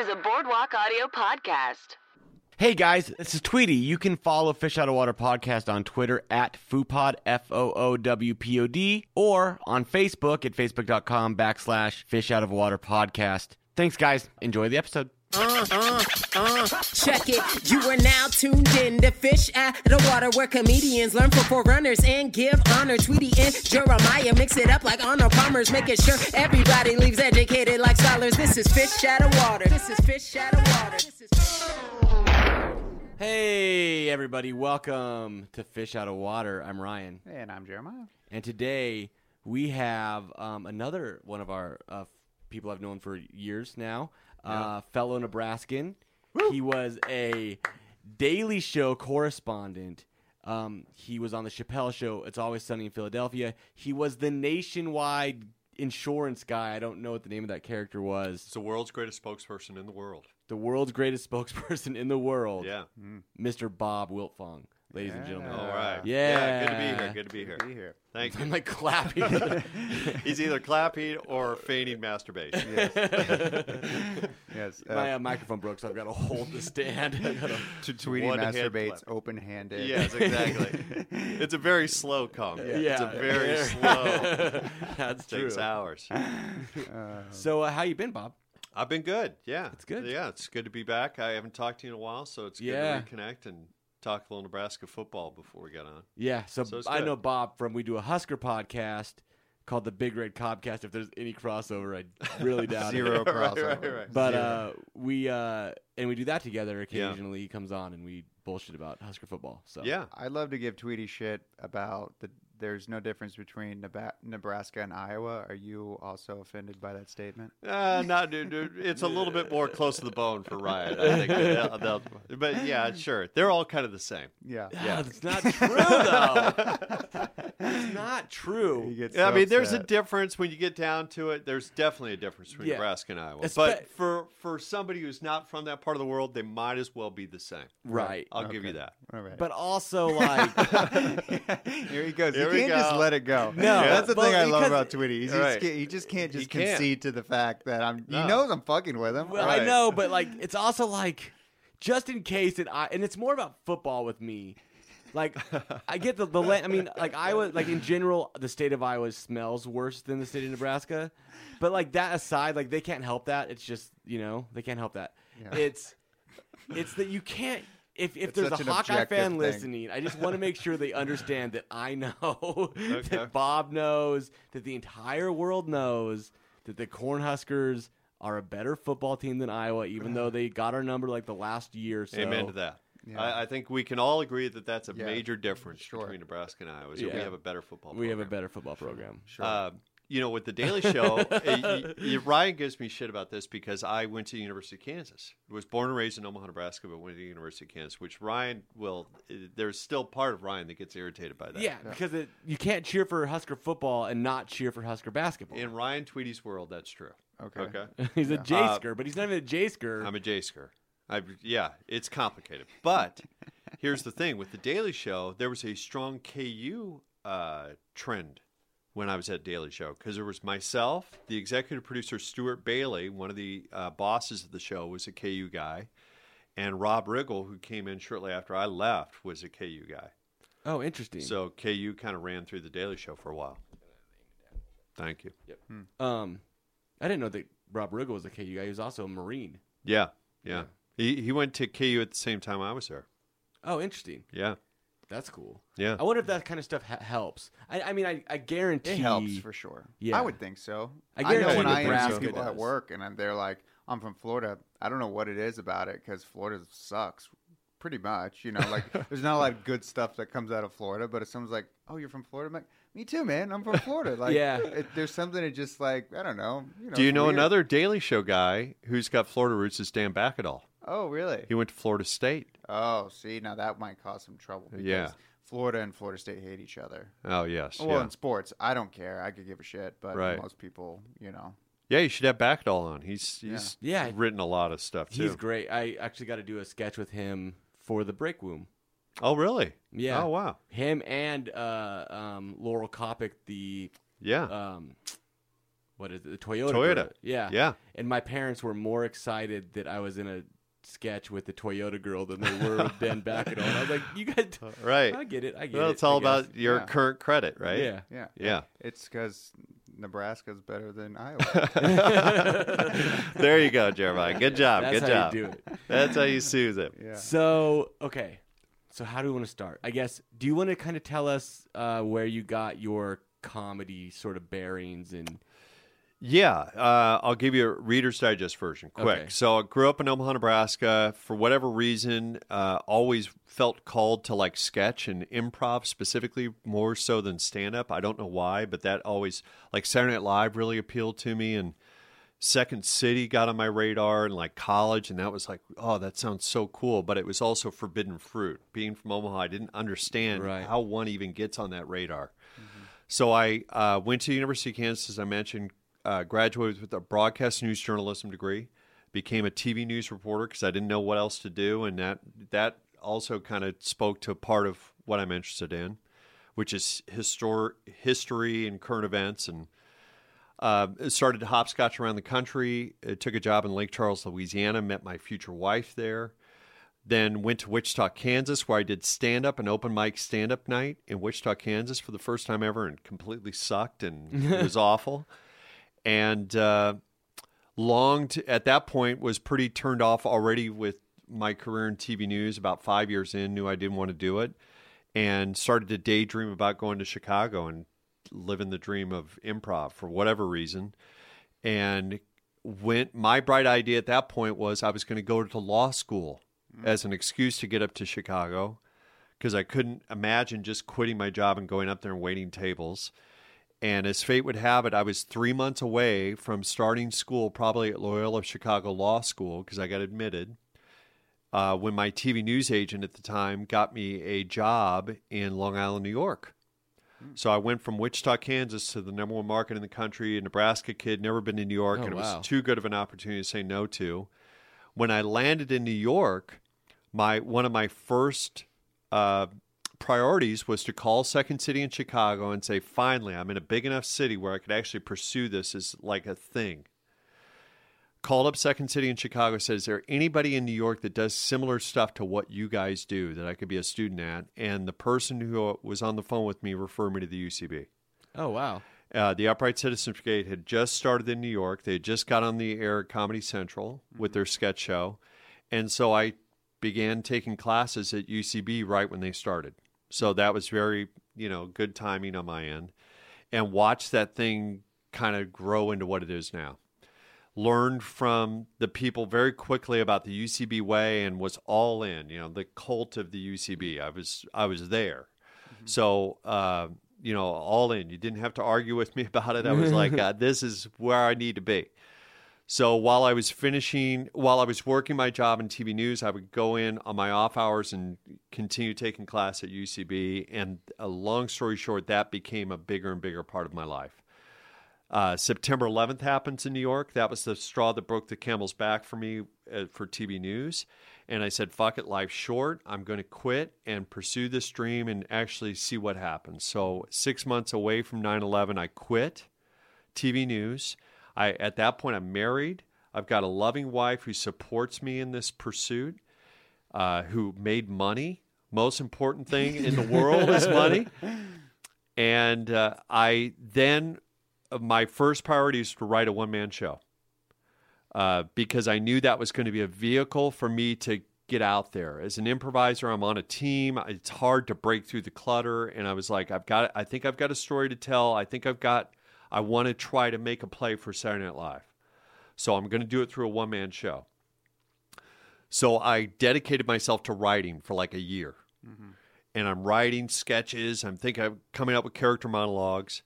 Is a Boardwalk Audio podcast. Hey guys, this is Tweety. You can follow Fish Out of Water podcast on Twitter at FOOWPOD, F O O W P O D, or on Facebook at facebook.com backslash Fish Out of Water podcast. Thanks, guys. Enjoy the episode. Check it. You are now tuned in to Fish out of Water, where comedians learn from forerunners and give honor. Tweety and Jeremiah mix it up like honor bombers, making sure everybody leaves educated like scholars. This is Fish out of Water. This is Fish out of Water. This is Hey, everybody. Welcome to Fish Out of Water. I'm Ryan. And I'm Jeremiah. And today we have um, another one of our uh, people I've known for years now, uh, fellow Nebraskan. He was a Daily Show correspondent. Um, he was on the Chappelle Show. It's always sunny in Philadelphia. He was the nationwide insurance guy. I don't know what the name of that character was. It's the world's greatest spokesperson in the world. The world's greatest spokesperson in the world. Yeah. Mr. Bob Wiltfong, ladies and gentlemen. All right. Yeah. Good to be here. Good to be here. Be here. Thank I'm like clapping. He's either clapping or feigning masturbation. Yes. Uh, My uh, microphone broke, so I've got to hold the stand. Gotta- to Tweety masturbates open-handed. Yes, exactly. it's a very slow come. yeah, It's a very slow. That's true. Takes hours. So, uh, how you been, Bob? I've been good. Yeah. It's good. Yeah, it's good to be back. I haven't talked to you in a while, so it's good Yeah. to reconnect and talk a little Nebraska football before we get on. Yeah, so, So I know Bob from we do a Husker podcast called the Big Red Cobcast. If there's any crossover, I really doubt Zero it. crossover. right, right. But uh, we uh, and we do that together occasionally. He comes on and we bullshit about Husker football. So Yeah. I'd love to give Tweety shit about the. There's no difference between Nebraska and Iowa. Are you also offended by that statement? Uh, not, dude, dude, it's a little bit more close to the bone for Ryan. I think. They'll- they'll- but yeah, sure, they're all kind of the same. Yeah. yeah, that's not true though. it's not true. gets Yeah, I so mean, there's a difference when you get down to it. There's definitely a difference between Yeah. Nebraska and Iowa. Espe- but for for somebody who's not from that part of the world, they might as well be the same. Right. I'll give you that. All right. But also like Here he goes. Here you can't just let it go. No, that's the but thing I love about Tweety. He's Right. just, can't- he just can't He just can't. concede to the fact that I'm. No. He knows I'm fucking with him. Well, I know, but like it's also like just in case it I and it's more about football with me. Like I get the the I mean like Iowa like in general the state of Iowa smells worse than the state of Nebraska. But like that aside, like they can't help that. It's just, you know, they can't help that. Yeah. It's it's that you can't if, if It's there's a an Hawkeye fan thing. listening, I just want to make sure they understand that I know Okay. that Bob knows that the entire world knows that the Cornhuskers are a better football team than Iowa, even though they got our number like the last year. or So. Amen to that. Yeah. I, I think we can all agree that that's a Yeah. major difference Sure. between Nebraska and Iowa. Is Yeah. we have a better football. We have a better football program. Sure. Uh, you know, with the Daily Show, uh, y- y- Ryan gives me shit about this because I went to the University of Kansas. Was born and raised in Omaha, Nebraska, but went to the University of Kansas. Which Ryan will. uh, There's still part of Ryan that gets irritated by that. Yeah, because it, you can't cheer for Husker football and not cheer for Husker basketball. In Ryan Tweedy's world, that's true. Okay. Okay. He's a Yeah. J-sker, but he's not even a J-sker. I'm a J-sker. I, yeah, it's complicated. But here's the thing: with the Daily Show, there was a strong KU uh, trend when I was at Daily Show because there was myself, the executive producer Stuart Bailey, one of the uh, bosses of the show, was a KU guy, and Rob Riggle, who came in shortly after I left, was a KU guy. oh, interesting. So KU kind of ran through the Daily Show for a while. Thank you. um, I didn't know that Rob Riggle was a KU guy. He was also a Marine. Yeah, yeah. He he went to KU at the same time I was there. Oh, interesting. Yeah, That's cool. yeah. I wonder if that kind of stuff ha- helps. I, I mean, I, I guarantee It helps for sure. Yeah. I would think so. I I, know when I Nebraska interview people at work and they're like, "I'm from Florida." I don't know what it is about it because Florida sucks, pretty much. You know, like there's not a lot of good stuff that comes out of Florida. But if someone's like, "Oh, you're from Florida," I'm like, Me too, man. I'm from Florida. Like, Yeah. it, there's something that just like I don't know. You know Do you know weird. another Daily Show guy who's got Florida roots? Is Dan Bakkedahl. Oh, really? He went to Florida State. Oh, see, now that might cause some trouble. Because Yeah. Florida and Florida State hate each other. Oh yes, Well, yeah. in sports, I don't care. I could give a shit, but Right. most people, you know. yeah. You should have Bakkedahl on. He's he's Yeah. written a lot of stuff too. He's great. I actually got to do a sketch with him for the Break Room. Oh really? Yeah. Oh wow. Him and uh, um, Laurel Coppock, the Yeah. um, what is it? The Toyota. Toyota. girl. Yeah. Yeah. And my parents were more excited that I was in a sketch with the Toyota girl than they were with Ben Bakkedahl. And I was like, you guys, right. I get it. I get it. well, it. it's all about your Yeah. current credit, right? Yeah. Yeah. Yeah. It's because Nebraska's better than Iowa. there you go, Jeremiah. Good job. That's Good how job. you do it. That's how you soothe it. yeah. So okay, so how do we want to start? I guess. Do you want to kind of tell us uh, where you got your comedy sort of bearings and? Yeah, uh, I'll give you a Reader's Digest version quick. Okay. So I grew up in Omaha, Nebraska. For whatever reason, uh, always felt called to like sketch and improv specifically more so than stand up. I don't know why, but that always like Saturday Night Live really appealed to me and Second City got on my radar and like college and that was like, oh, that sounds so cool. But it was also forbidden fruit. Being from Omaha, I didn't understand Right. how one even gets on that radar. So I uh, went to the University of Kansas, as I mentioned, uh, graduated with a broadcast news journalism degree, became a TV news reporter because I didn't know what else to do, and that that also kind of spoke to part of what I'm interested in, which is histor- history and current events, and uh, started to hopscotch around the country. Uh, took a job in Lake Charles, Louisiana, met my future wife there. Then went to Wichita, Kansas, where I did stand up, and open mic stand up night in Wichita, Kansas for the first time ever and completely sucked and it was awful. And uh, longed at that point was pretty turned off already with my career in TV news. About five years in, knew I didn't want to do it and started to daydream about going to Chicago and living the dream of improv for whatever reason. And went my bright idea at that point was I was going to go to law school as an excuse to get up to Chicago because I couldn't imagine just quitting my job and going up there and waiting tables. And as fate would have it, I was three months away from starting school, probably at Loyola Chicago Law School, because I got admitted. Uh, when my TV news agent at the time got me a job in Long Island, New York. So I went from Wichita, Kansas to the number one market in the country, a Nebraska kid, never been to New York, Oh, and it wow. was too good of an opportunity to say no to. When I landed in New York, my one of my first uh, priorities was to call Second City in Chicago and say, finally, I'm in a big enough city where I could actually pursue this as like a thing. Called up Second City in Chicago, said, Is there anybody in New York that does similar stuff to what you guys do that I could be a student at? And the person who was on the phone with me referred me to the UCB. Oh wow. Uh, the Upright Citizens Brigade had just started in New York. They had just got on the air at Comedy Central with their sketch show. And so I began taking classes at UCB right when they started. So that was very, you know, good timing on my end. And watch that thing kind of grow into what it is now. Learned from the people very quickly about the UCB way and was all in, you know, the cult of the UCB. I was I was there. So, uh, you know, all in. You didn't have to argue with me about it. I was like, uh, this is where I need to be. So while I was finishing, while I was working my job in TV news, I would go in on my off hours and continue taking class at UCB. And a long story short, that became a bigger and bigger part of my life. Uh, September 11th happens in New York. That was the straw that broke the camel's back for me uh, for TV news. And I said, fuck it, life's short. I'm going to quit and pursue this dream and actually see what happens. So, six months away from 9 11, I quit TV news. I, at that point, I'm married. I've got a loving wife who supports me in this pursuit, uh, who made money. Most important thing in the world is money. And uh, I then, uh, my first priority is to write a one man show uh, because I knew that was going to be a vehicle for me to get out there. As an improviser, I'm on a team. It's hard to break through the clutter. And I was like, I've got, I think I've got a story to tell. I think I've got, I want to try to make a play for Saturday Night Live. So I'm going to do it through a one man show. So I dedicated myself to writing for like a year. and I'm writing sketches. I'm thinking I'm coming up with character monologues.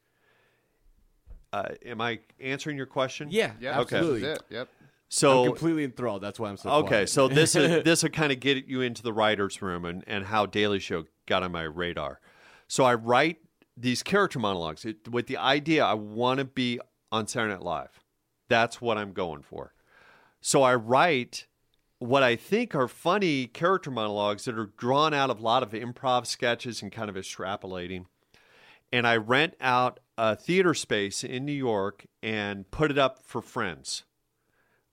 Uh, am I answering your question? Yeah, Yeah, absolutely. This it. Yep. So I'm completely enthralled. That's why I'm so Okay, quiet. so this is, this will kind of get you into the writers' room and, and how Daily Show got on my radar. So I write these character monologues it, with the idea I want to be on Saturday Night Live. That's what I'm going for. So I write what I think are funny character monologues that are drawn out of a lot of improv sketches and kind of extrapolating. And I rent out a theater space in New York and put it up for friends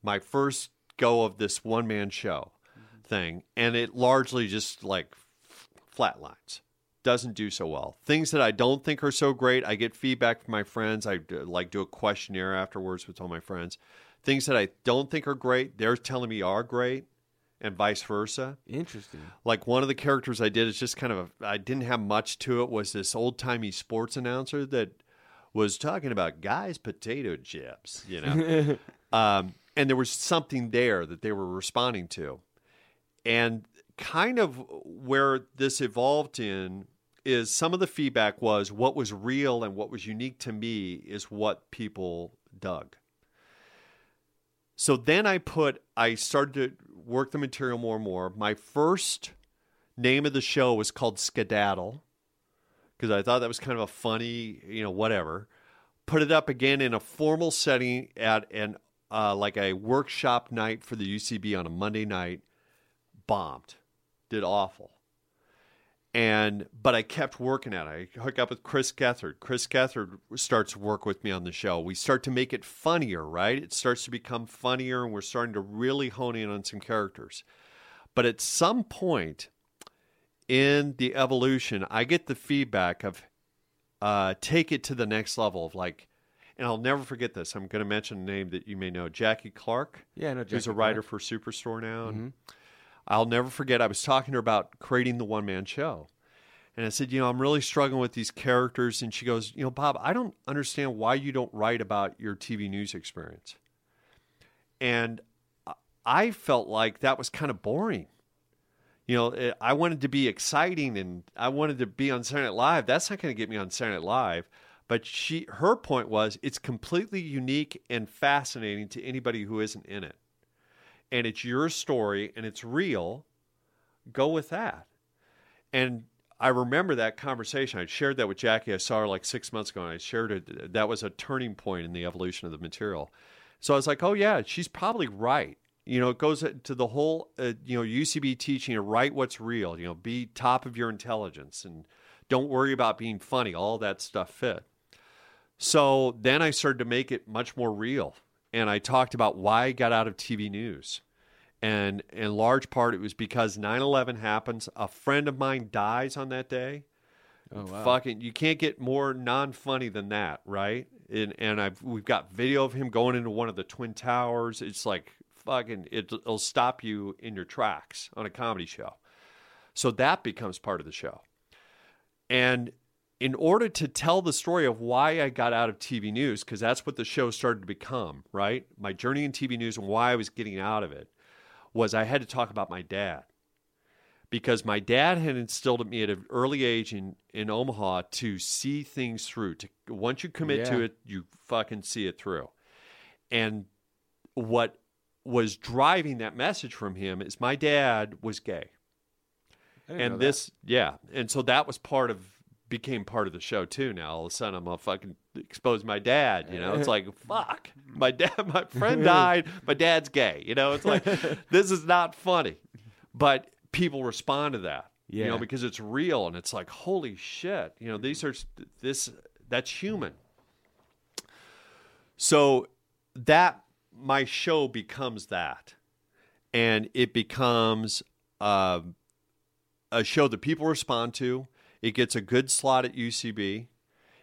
my first go of this one man show mm-hmm. thing, and it largely just like flatlines. Doesn't do so well. Things that I don't think are so great, I get feedback from my friends. I do, like do a questionnaire afterwards with all my friends. Things that I don't think are great, they're telling me are great, and vice versa. Interesting. Like one of the characters I did is just kind of a, I didn't have much to it. Was this old timey sports announcer that was talking about guys potato chips, you know, um, and there was something there that they were responding to, and kind of where this evolved in is some of the feedback was what was real and what was unique to me is what people dug. So then I put, I started to work the material more and more. My first name of the show was called Skedaddle because I thought that was kind of a funny, you know, whatever. Put it up again in a formal setting at an uh, like a workshop night for the UCB on a Monday night. Bombed, did awful. And but I kept working at it. I hook up with Chris Gethard. Chris Gethard starts to work with me on the show. We start to make it funnier, right? It starts to become funnier, and we're starting to really hone in on some characters. But at some point in the evolution, I get the feedback of uh, take it to the next level of like, and I'll never forget this. I'm going to mention a name that you may know, Jackie Clark. Yeah, I know who's a writer Clark. for Superstore now. And I'll never forget. I was talking to her about creating the one man show. And I said, you know, I'm really struggling with these characters. And she goes, you know, Bob, I don't understand why you don't write about your TV news experience. And I- felt like that was kind of boring. You know, it, I wanted to be exciting and I wanted to be on Saturday Night Live. That's not going to get me on Saturday Night Live. But she, her point was, it's completely unique and fascinating to anybody who isn't in it and it's your story and it's real, go with that. And I remember that conversation. I shared that with Jackie. I saw her like six months ago, and I shared it. That was a turning point in the evolution of the material. So I was like, oh, yeah, she's probably right. You know, it goes to the whole, uh, you know, UCB teaching to write what's real, you know, be top of your intelligence and don't worry about being funny. All that stuff fit. So then I started to make it much more real. And I talked about why I got out of TV news. And in large part, it was because 9 11 happens. A friend of mine dies on that day. Oh, wow. Fucking, you can't get more non funny than that, right? And, and I've, we've got video of him going into one of the Twin Towers. It's like fucking, it, it'll stop you in your tracks on a comedy show. So that becomes part of the show. And in order to tell the story of why I got out of TV news, because that's what the show started to become, right? My journey in TV news and why I was getting out of it was I had to talk about my dad. Because my dad had instilled in me at an early age in, in Omaha to see things through. To once you commit to it, you fucking see it through. And what was driving that message from him is my dad was gay I didn't know and this yeah and so that was part of became part of the show too now. All of a sudden i'm gonna fucking expose my dad you know? It's like fuck. My dad my friend died. My dad's gay you know? It's like this is not funny. But people respond to that you know Yeah. because it's real and it's like holy shit you know these are this that's human. So that my show becomes that. And it becomes uh, a show that people respond to. It gets a good slot at UCB.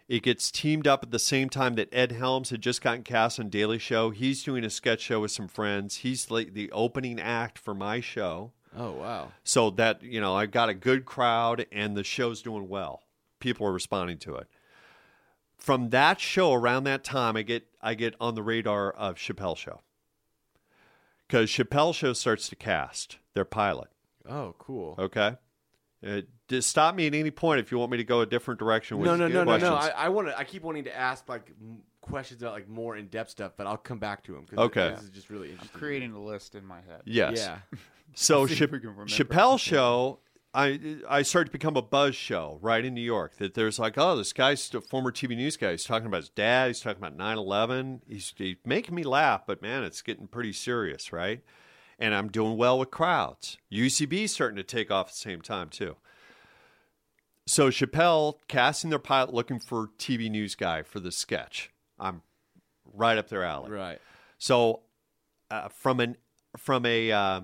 It gets teamed up at the same time that Ed Helms had just gotten cast on Daily Show. He's doing a sketch show with some friends. He's like the opening act for my show. Oh, wow. So that, you know, I've got a good crowd and the show's doing well. People are responding to it. From that show around that time, I get I get on the radar of Chappelle Show. Because Chappelle Show starts to cast their pilot. Oh, cool. Okay. Uh, just stop me at any point if you want me to go a different direction with No, no, no, no, questions. no. I, I want to. I keep wanting to ask like m- questions about like more in depth stuff, but I'll come back to them. Okay. This is just really I'm interesting. creating a list in my head. yes. Yeah. So See if Chap- we can remember. Chappelle show, I I started to become a buzz show right in New York. That there's like, oh, this guy's a former TV news guy. He's talking about his dad. He's talking about 9/11. He's, he's making me laugh, but man, it's getting pretty serious, right? And I'm doing well with crowds. UCB's starting to take off at the same time too. So Chappelle casting their pilot, looking for TV news guy for the sketch. I'm right up their alley. Right. So uh, from an from a uh,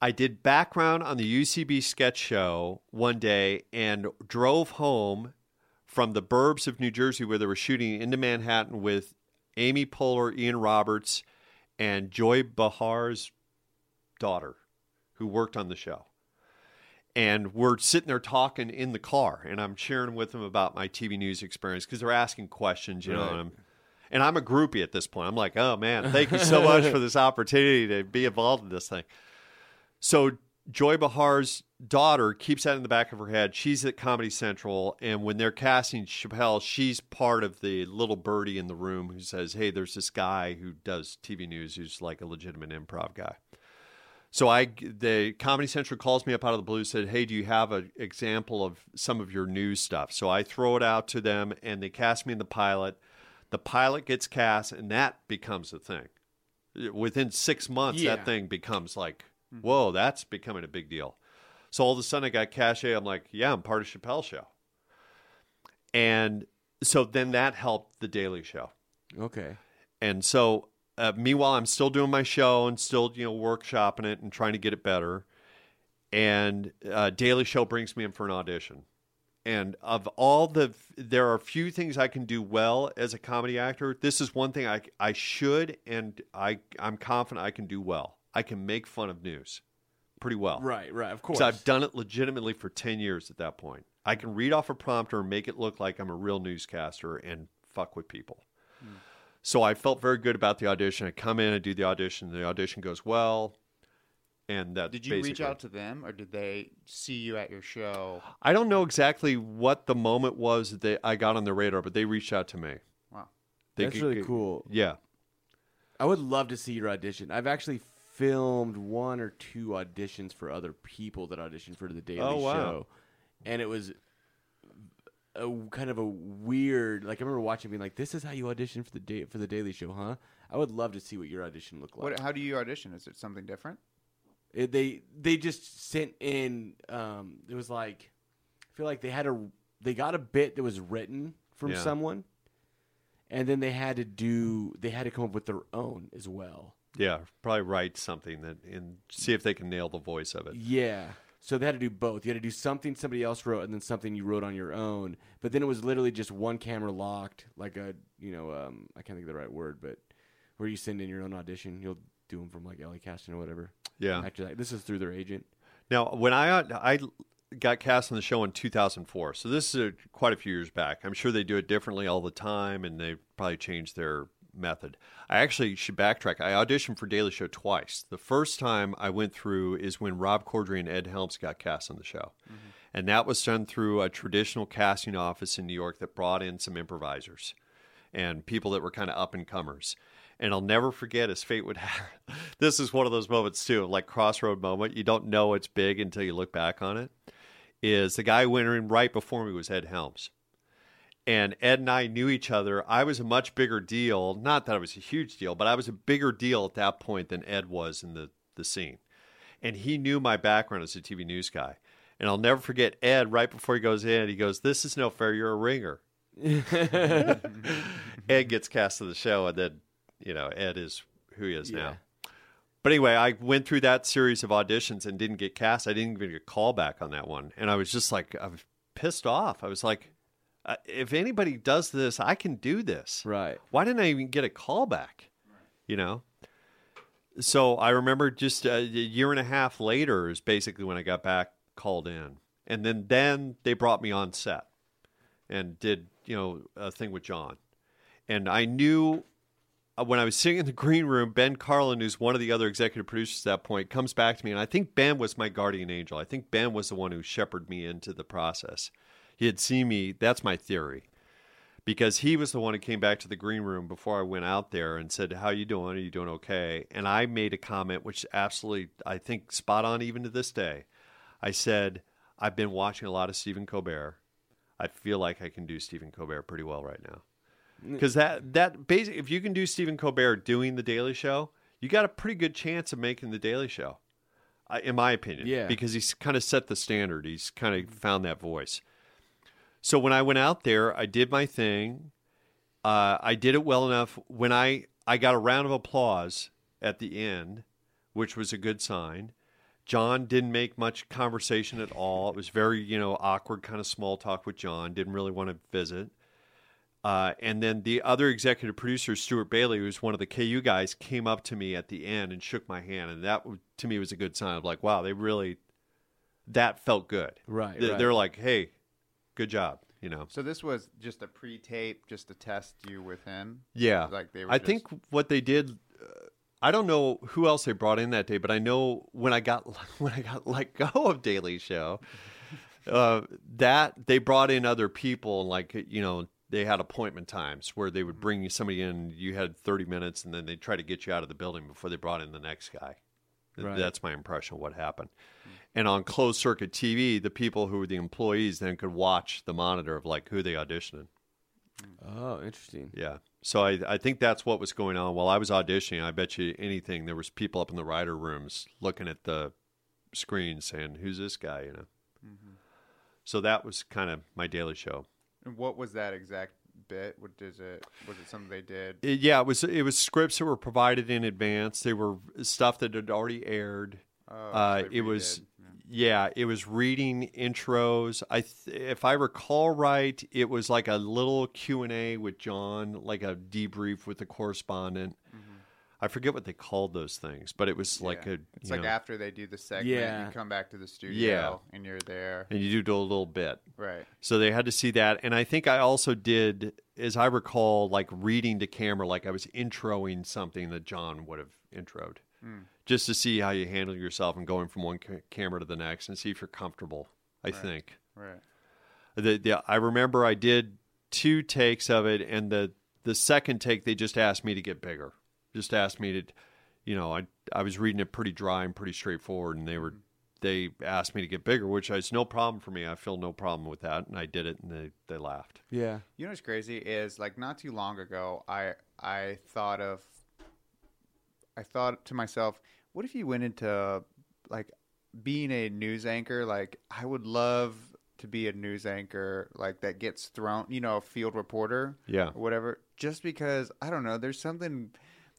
I did background on the UCB sketch show one day and drove home from the burbs of New Jersey where they were shooting into Manhattan with Amy Poehler, Ian Roberts, and Joy Behar's daughter, who worked on the show. And we're sitting there talking in the car, and I'm sharing with them about my TV news experience because they're asking questions, you know. And I'm, and I'm a groupie at this point. I'm like, oh man, thank you so much for this opportunity to be involved in this thing. So Joy Behar's daughter keeps that in the back of her head. She's at Comedy Central, and when they're casting Chappelle, she's part of the little birdie in the room who says, "Hey, there's this guy who does TV news who's like a legitimate improv guy." So I, the Comedy Central calls me up out of the blue, said, "Hey, do you have an example of some of your news stuff?" So I throw it out to them, and they cast me in the pilot. The pilot gets cast, and that becomes a thing. Within six months, Yeah. that thing becomes like, mm-hmm. whoa, that's becoming a big deal. So all of a sudden, I got cachet. I'm like, yeah, I'm part of Chappelle Show, and so then that helped the Daily Show. Okay. And so, uh, meanwhile, I'm still doing my show and still, you know, workshopping it and trying to get it better. And uh, Daily Show brings me in for an audition. And of all the, there are a few things I can do well as a comedy actor. This is one thing I, I should, and I, I'm confident I can do well. I can make fun of news pretty well. Right. Right. Of course. Because I've done it legitimately for 10 years at that point. I can read off a prompter and make it look like I'm a real newscaster and fuck with people. So I felt very good about the audition. I come in and do the audition. The audition goes well. And that Did you reach out to them, or did they see you at your show? I don't know exactly what the moment was that they, I got on the radar, but they reached out to me. Wow. They That's could- really cool. Yeah. I would love to see your audition. I've actually filmed one or two auditions for other people that auditioned for the Daily Oh, wow. Show, and it was a kind of a weird. Like I remember watching, being like, "This is how you audition for the day for the Daily Show, huh?" I would love to see what your audition looked like. What? How do you audition? Is it something different? It, they they just sent in. Um, it was like I feel like they had a they got a bit that was written from Yeah. someone, and then they had to do they had to come up with their own as well. Yeah. Probably write something that and see if they can nail the voice of it. Yeah. So they had to do both. You had to do something somebody else wrote, and then something you wrote on your own. But then it was literally just one camera locked, like a you know um, I can't think of the right word, but where you send in your own audition, you'll do them from like LA Casting or whatever. Yeah. After that, this is through their agent. Now, when I I got cast on the show in 2004, so this is a, quite a few years back. I'm sure they do it differently all the time, and they probably changed their method. I actually should backtrack. I auditioned for Daily Show twice. The first time I went through is when Rob Corddry and Ed Helms got cast on the show, mm-hmm. and that was done through a traditional casting office in New York that brought in some improvisers and people that were kind of up and comers. And I'll never forget, as fate would have, this is one of those moments too, like crossroad moment. You don't know it's big until you look back on it. Is the guy who went in right before me was Ed Helms, and Ed and I knew each other. I was a much bigger deal. Not that I was a huge deal, but I was a bigger deal at that point than Ed was in the the scene, and he knew my background as a TV news guy. And I'll never forget Ed right before he goes in. He goes, "This is no fair. You're a ringer." Ed gets cast to the show, and then you know Ed is who he is Yeah. now. But anyway, I went through that series of auditions and didn't get cast. I didn't even get a call back on that one, and I was just like, I was pissed off. I was like, uh, if anybody does this, I can do this. Right. Why didn't I even get a call back? You know. So I remember just a, a year and a half later is basically when I got back called in, and then then they brought me on set and did you know a thing with Jon, and I knew uh, when I was sitting in the green room, Ben Karlin, who's one of the other executive producers at that point, comes back to me, and I think Ben was my guardian angel. I think Ben was the one who shepherded me into the process. He had seen me. That's my theory, because he was the one who came back to the green room before I went out there and said, "How you doing? Are you doing okay?" And I made a comment which absolutely I think spot on even to this day. I said, "I've been watching a lot of Stephen Colbert. I feel like I can do Stephen Colbert pretty well right now." Mm. Because that that basic, if you can do Stephen Colbert doing the Daily Show, you got a pretty good chance of making the Daily Show, in my opinion. Yeah. Because he's kind of set the standard. He's kind of found that voice. So when I went out there, I did my thing. Uh, I did it well enough. When I I got a round of applause at the end, which was a good sign. Jon didn't make much conversation at all. It was very, you know, awkward kind of small talk with Jon. Didn't really want to visit. Uh, and then the other executive producer, Stuart Bailey, who's one of the KU guys, came up to me at the end and shook my hand, and that to me was a good sign of like, wow, they really, that felt good. Right, They- right. They're like, hey, good job, you know. So this was just a pre-tape, just to test you with him. Yeah, Like they were I just- think what they did. Uh, I don't know who else they brought in that day, but I know when I got when I got let go of Daily Show, uh, that they brought in other people like you know they had appointment times where they would bring you somebody in. You had thirty minutes, and then they try to get you out of the building before they brought in the next guy. Right. That's my impression of what happened. And on closed circuit TV, the people who were the employees then could watch the monitor of like who they auditioned. Oh, interesting. Yeah. So I, I think that's what was going on while I was auditioning. I bet you anything there was people up in the writer rooms looking at the screen saying, "Who's this guy?" You know. So that was kind of my daily show. And what was that exact bit? What is it? Was it something they did? It- yeah, it was it was scripts that were provided in advance. They were stuff that had already aired. Oh, uh, so it was redid. Yeah, it was reading intros. I th- if I recall right, it was like a little Q and A with Jon, like a debrief with the correspondent. I forget what they called those things, but it was like Mm-hmm. Yeah. a It's you like know, after they do the segment, Yeah. you come back to the studio yeah. and you're there. and you do a little bit. Right. So they had to see that. And I think I also did, as I recall, like reading to camera, like I was introing something that Jon would have introed, Mm. just to see how you handle yourself and going from one ca- camera to the next and see if you're comfortable. I think. Right. The, the, I remember I did two takes of it, and the the second take they just asked me to get bigger. Just asked me to, you know, I I was reading it pretty dry and pretty straightforward, and they were they asked me to get bigger, which is no problem for me. I feel no problem with that, and I did it, and they they laughed. Yeah. You know what's crazy is like not too long ago, I I thought of, I thought to myself, what if you went into like being a news anchor? Like I would love to be a news anchor like that gets thrown, you know, a field reporter, Yeah. or whatever. Just because I don't know, there's something.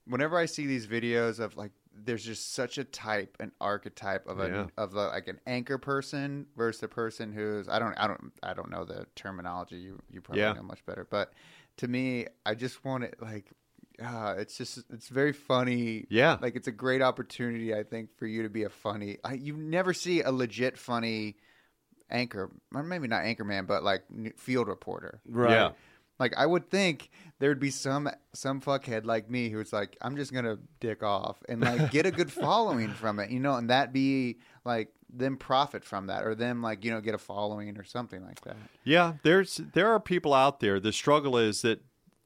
Whenever I see these videos of like, there's just such a type, an archetype of a Yeah. of the, like an anchor person versus the person who's I don't I don't I don't know the terminology. You you probably Yeah. know much better, but to me, I just want it like. Uh, it's just it's very funny. Yeah. like it's a great opportunity. I think for you to be a funny. I, you never see a legit funny anchor, or maybe not anchor man, but like field reporter. Right. Yeah. Like I would think there'd be some some fuckhead like me who's like, I'm just gonna dick off and like get a good following from it, you know, and that be like them profit from that or them like you know get a following or something like that. Yeah, there's there are people out there. The struggle is that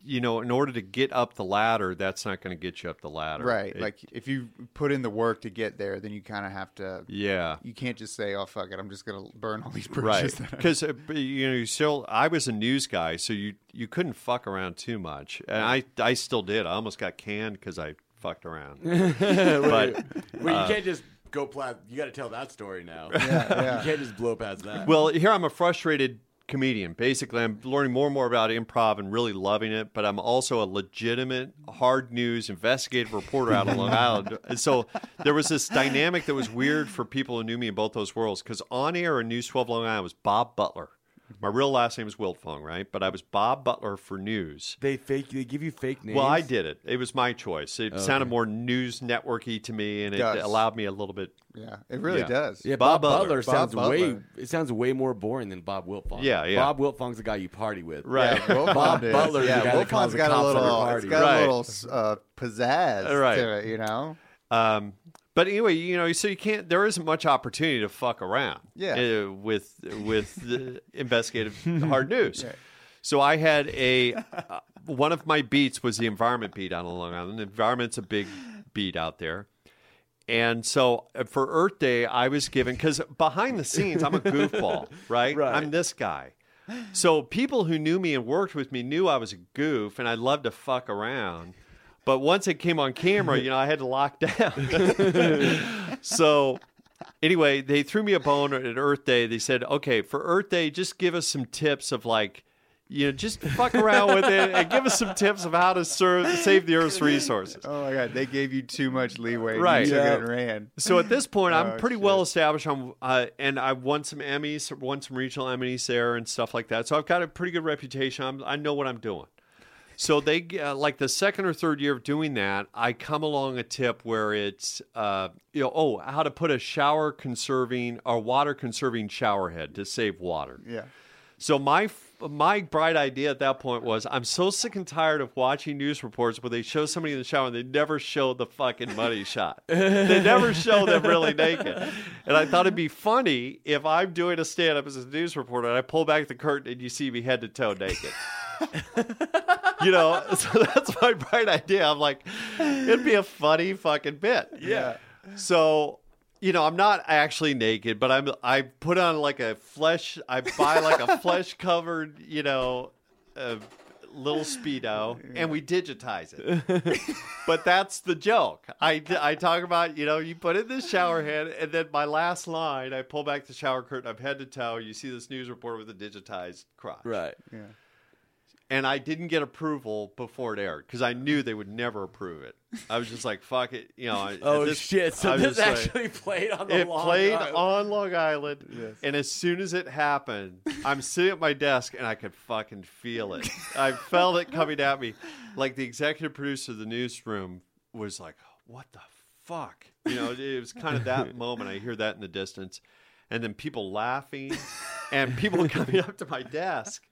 you know, in order to get up the ladder, that's not going to get you up the ladder. Right. It- like if you put in the work to get there, then you kind of have to. yeah. You can't just say, "Oh fuck it, I'm just gonna burn all these bridges." that I-" because uh, you know, you still. I was a news guy, so you you couldn't fuck around too much, and I I still did. I almost got canned because I fucked around. but Well, you uh, can't just go plat. You got to tell that story now. yeah. You can't just blow past that. well, here I'm a frustrated comedian. Basically, I'm learning more and more about improv and really loving it. But I'm also a legitimate hard news investigative reporter out of Long Island. And so there was this dynamic that was weird for people who knew me in both those worlds. Because on air in News 12 Long Island was Bob Butler. My real last name is Wiltfong, right? But I was Bob Butler for news. They fake. They give you fake names. Well, I did it. It was my choice. It sounded more news networky to me, and it Does. allowed me a little bit. Yeah, it really Yeah. does. Yeah, Bob Bob, Butler. Butler, Bob sounds way. Butler. It sounds way more boring than Bob Wiltfong. Yeah, yeah. Bob Wiltfong's the guy you party with. Right. Yeah, Bob Butler, Butler's the yeah, guy that calls Wiltfong's the got a cops on your little, party. it's got Right. a little uh, pizzazz Right. to it, you know. Um, but anyway, you know, so you can't. There isn't much opportunity to fuck around. Yeah. uh, with with the investigative hard news. So I had a uh, one of my beats was the environment beat on Long Island. The environment's a big beat out there. And so uh, for Earth Day, I was given because behind the scenes, I'm a goofball, right? Right. I'm this guy. So people who knew me and worked with me knew I was a goof, and I loved to fuck around. But once it came on camera, you know, I had to lock down. so anyway, they threw me a bone at Earth Day. They said, okay, for Earth Day, just give us some tips of like, you know, just fuck around with it and give us some tips of how to serve, save the Earth's resources. Oh my god, they gave you too much leeway. Right. You took Yeah. it and ran. So at this point, I'm Oh, pretty shit. well established. I'm, uh, and I won some Emmys, won some regional Emmys there and stuff like that. So I've got a pretty good reputation. I'm, I know what I'm doing. So they uh, like the second or third year of doing that, I come along a tip where it's uh, you know oh how to put a shower conserving or water conserving shower head to save water. Yeah. So my my bright idea at that point was I'm so sick and tired of watching news reports where they show somebody in the shower and they never show the fucking money shot. They never show them really naked. And I thought it'd be funny if I'm doing a stand up as a news reporter and I pull back the curtain and you see me head to toe naked. you know, so that's my bright idea. I'm like, it'd be a funny fucking bit. Yeah. So, you know, I'm not actually naked, but I'm I put on like a flesh. I buy like a flesh covered, you know, uh, little speedo, and we digitize it. but that's the joke. I I talk about, you know, you put in this shower head, and then my last line, I pull back the shower curtain. I'm head to toe. You see this news reporter with a digitized crotch, Right. Yeah. And I didn't get approval before it aired because I knew they would never approve it. I was just like, "Fuck it," you know. Oh this- shit! So I this just like- actually played on the it Long played Island. on Long Island, and as soon as it happened, I'm sitting at my desk and I could fucking feel it. I felt it coming at me. Like the executive producer of the newsroom was like, "What the fuck?" You know, it was kind of that moment. I hear that in the distance, and then people laughing, and people coming up to my desk.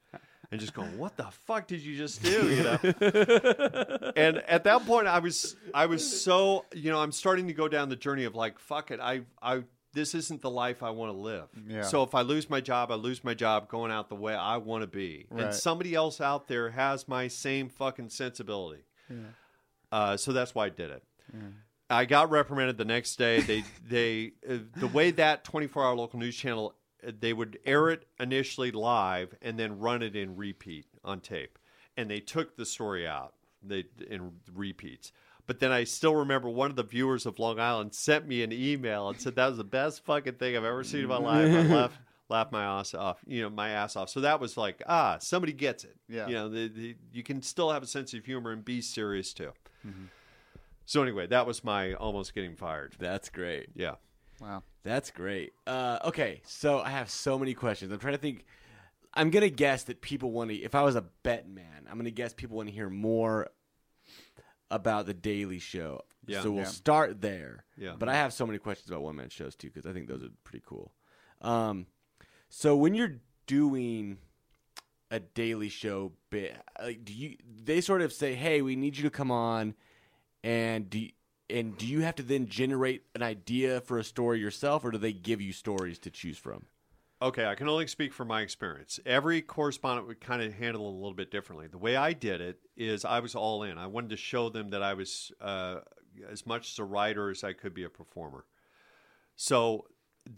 And just going, what the fuck did you just do? You know, and at that point i was i was so you know i'm starting to go down the journey of like fuck it i i this isn't the life i want to live Yeah. so if i lose my job i lose my job going out the way i want to be Right. and somebody else out there has my same fucking sensibility Yeah. uh, so that's why i did it I got reprimanded the next day. They they uh, the way that 24 hour local news channel they would air it initially live and then run it in repeat on tape, and they took the story out they in repeats. But then I still remember one of the viewers of Long Island sent me an email and said that was the best fucking thing I've ever seen in my life. I laughed laughed my ass off, you know, my ass off. So that was like ah, somebody gets it. Yeah. you know, the, the, you can still have a sense of humor and be serious too. So anyway, that was my almost getting fired. That's great. Yeah. Wow. That's great. Uh, okay, so I have so many questions. I'm trying to think. I'm gonna guess that people want to. If I was a bet man, I'm gonna guess people want to hear more about the Daily Show. Yeah. So we'll Yeah. start there. Yeah. But I have so many questions about one man shows too because I think those are pretty cool. Um, so when you're doing a Daily Show bit, like, do you? They sort of say, "Hey, we need you to come on," and do. You, and do you have to then generate an idea for a story yourself, or do they give you stories to choose from? Okay, I can only speak from my experience. Every correspondent would kind of handle it a little bit differently. The way I did it is I was all in. I wanted to show them that I was uh, as much as a writer as I could be a performer. So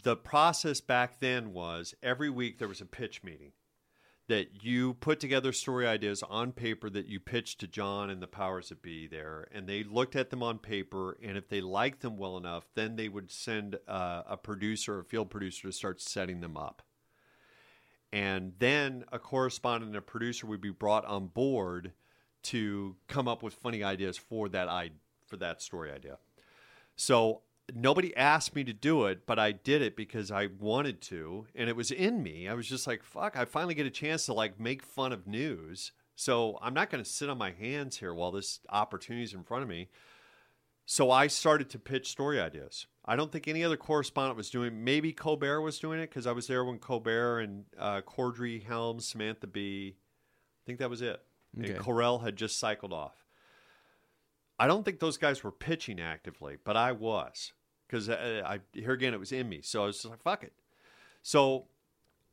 the process back then was every week there was a pitch meeting that you put together story ideas on paper that you pitched to Jon and the powers that be there, and they looked at them on paper, and if they liked them well enough, then they would send uh, a producer, a field producer, to start setting them up. And then a correspondent a producer would be brought on board to come up with funny ideas for that I for that story idea. So nobody asked me to do it, but I did it because I wanted to, and it was in me. I was just like, "Fuck!" I finally get a chance to like make fun of news. So I'm not going to sit on my hands here while this opportunity is in front of me. So I started to pitch story ideas. I don't think any other correspondent was doing. Maybe Colbert was doing it because I was there when Colbert and uh, Corddry, Helms, Samantha Bee. I think that was it. Okay. And Carell had just cycled off. I don't think those guys were pitching actively, but I was because I, uh, I here again it was in me. So I was just like, fuck it. So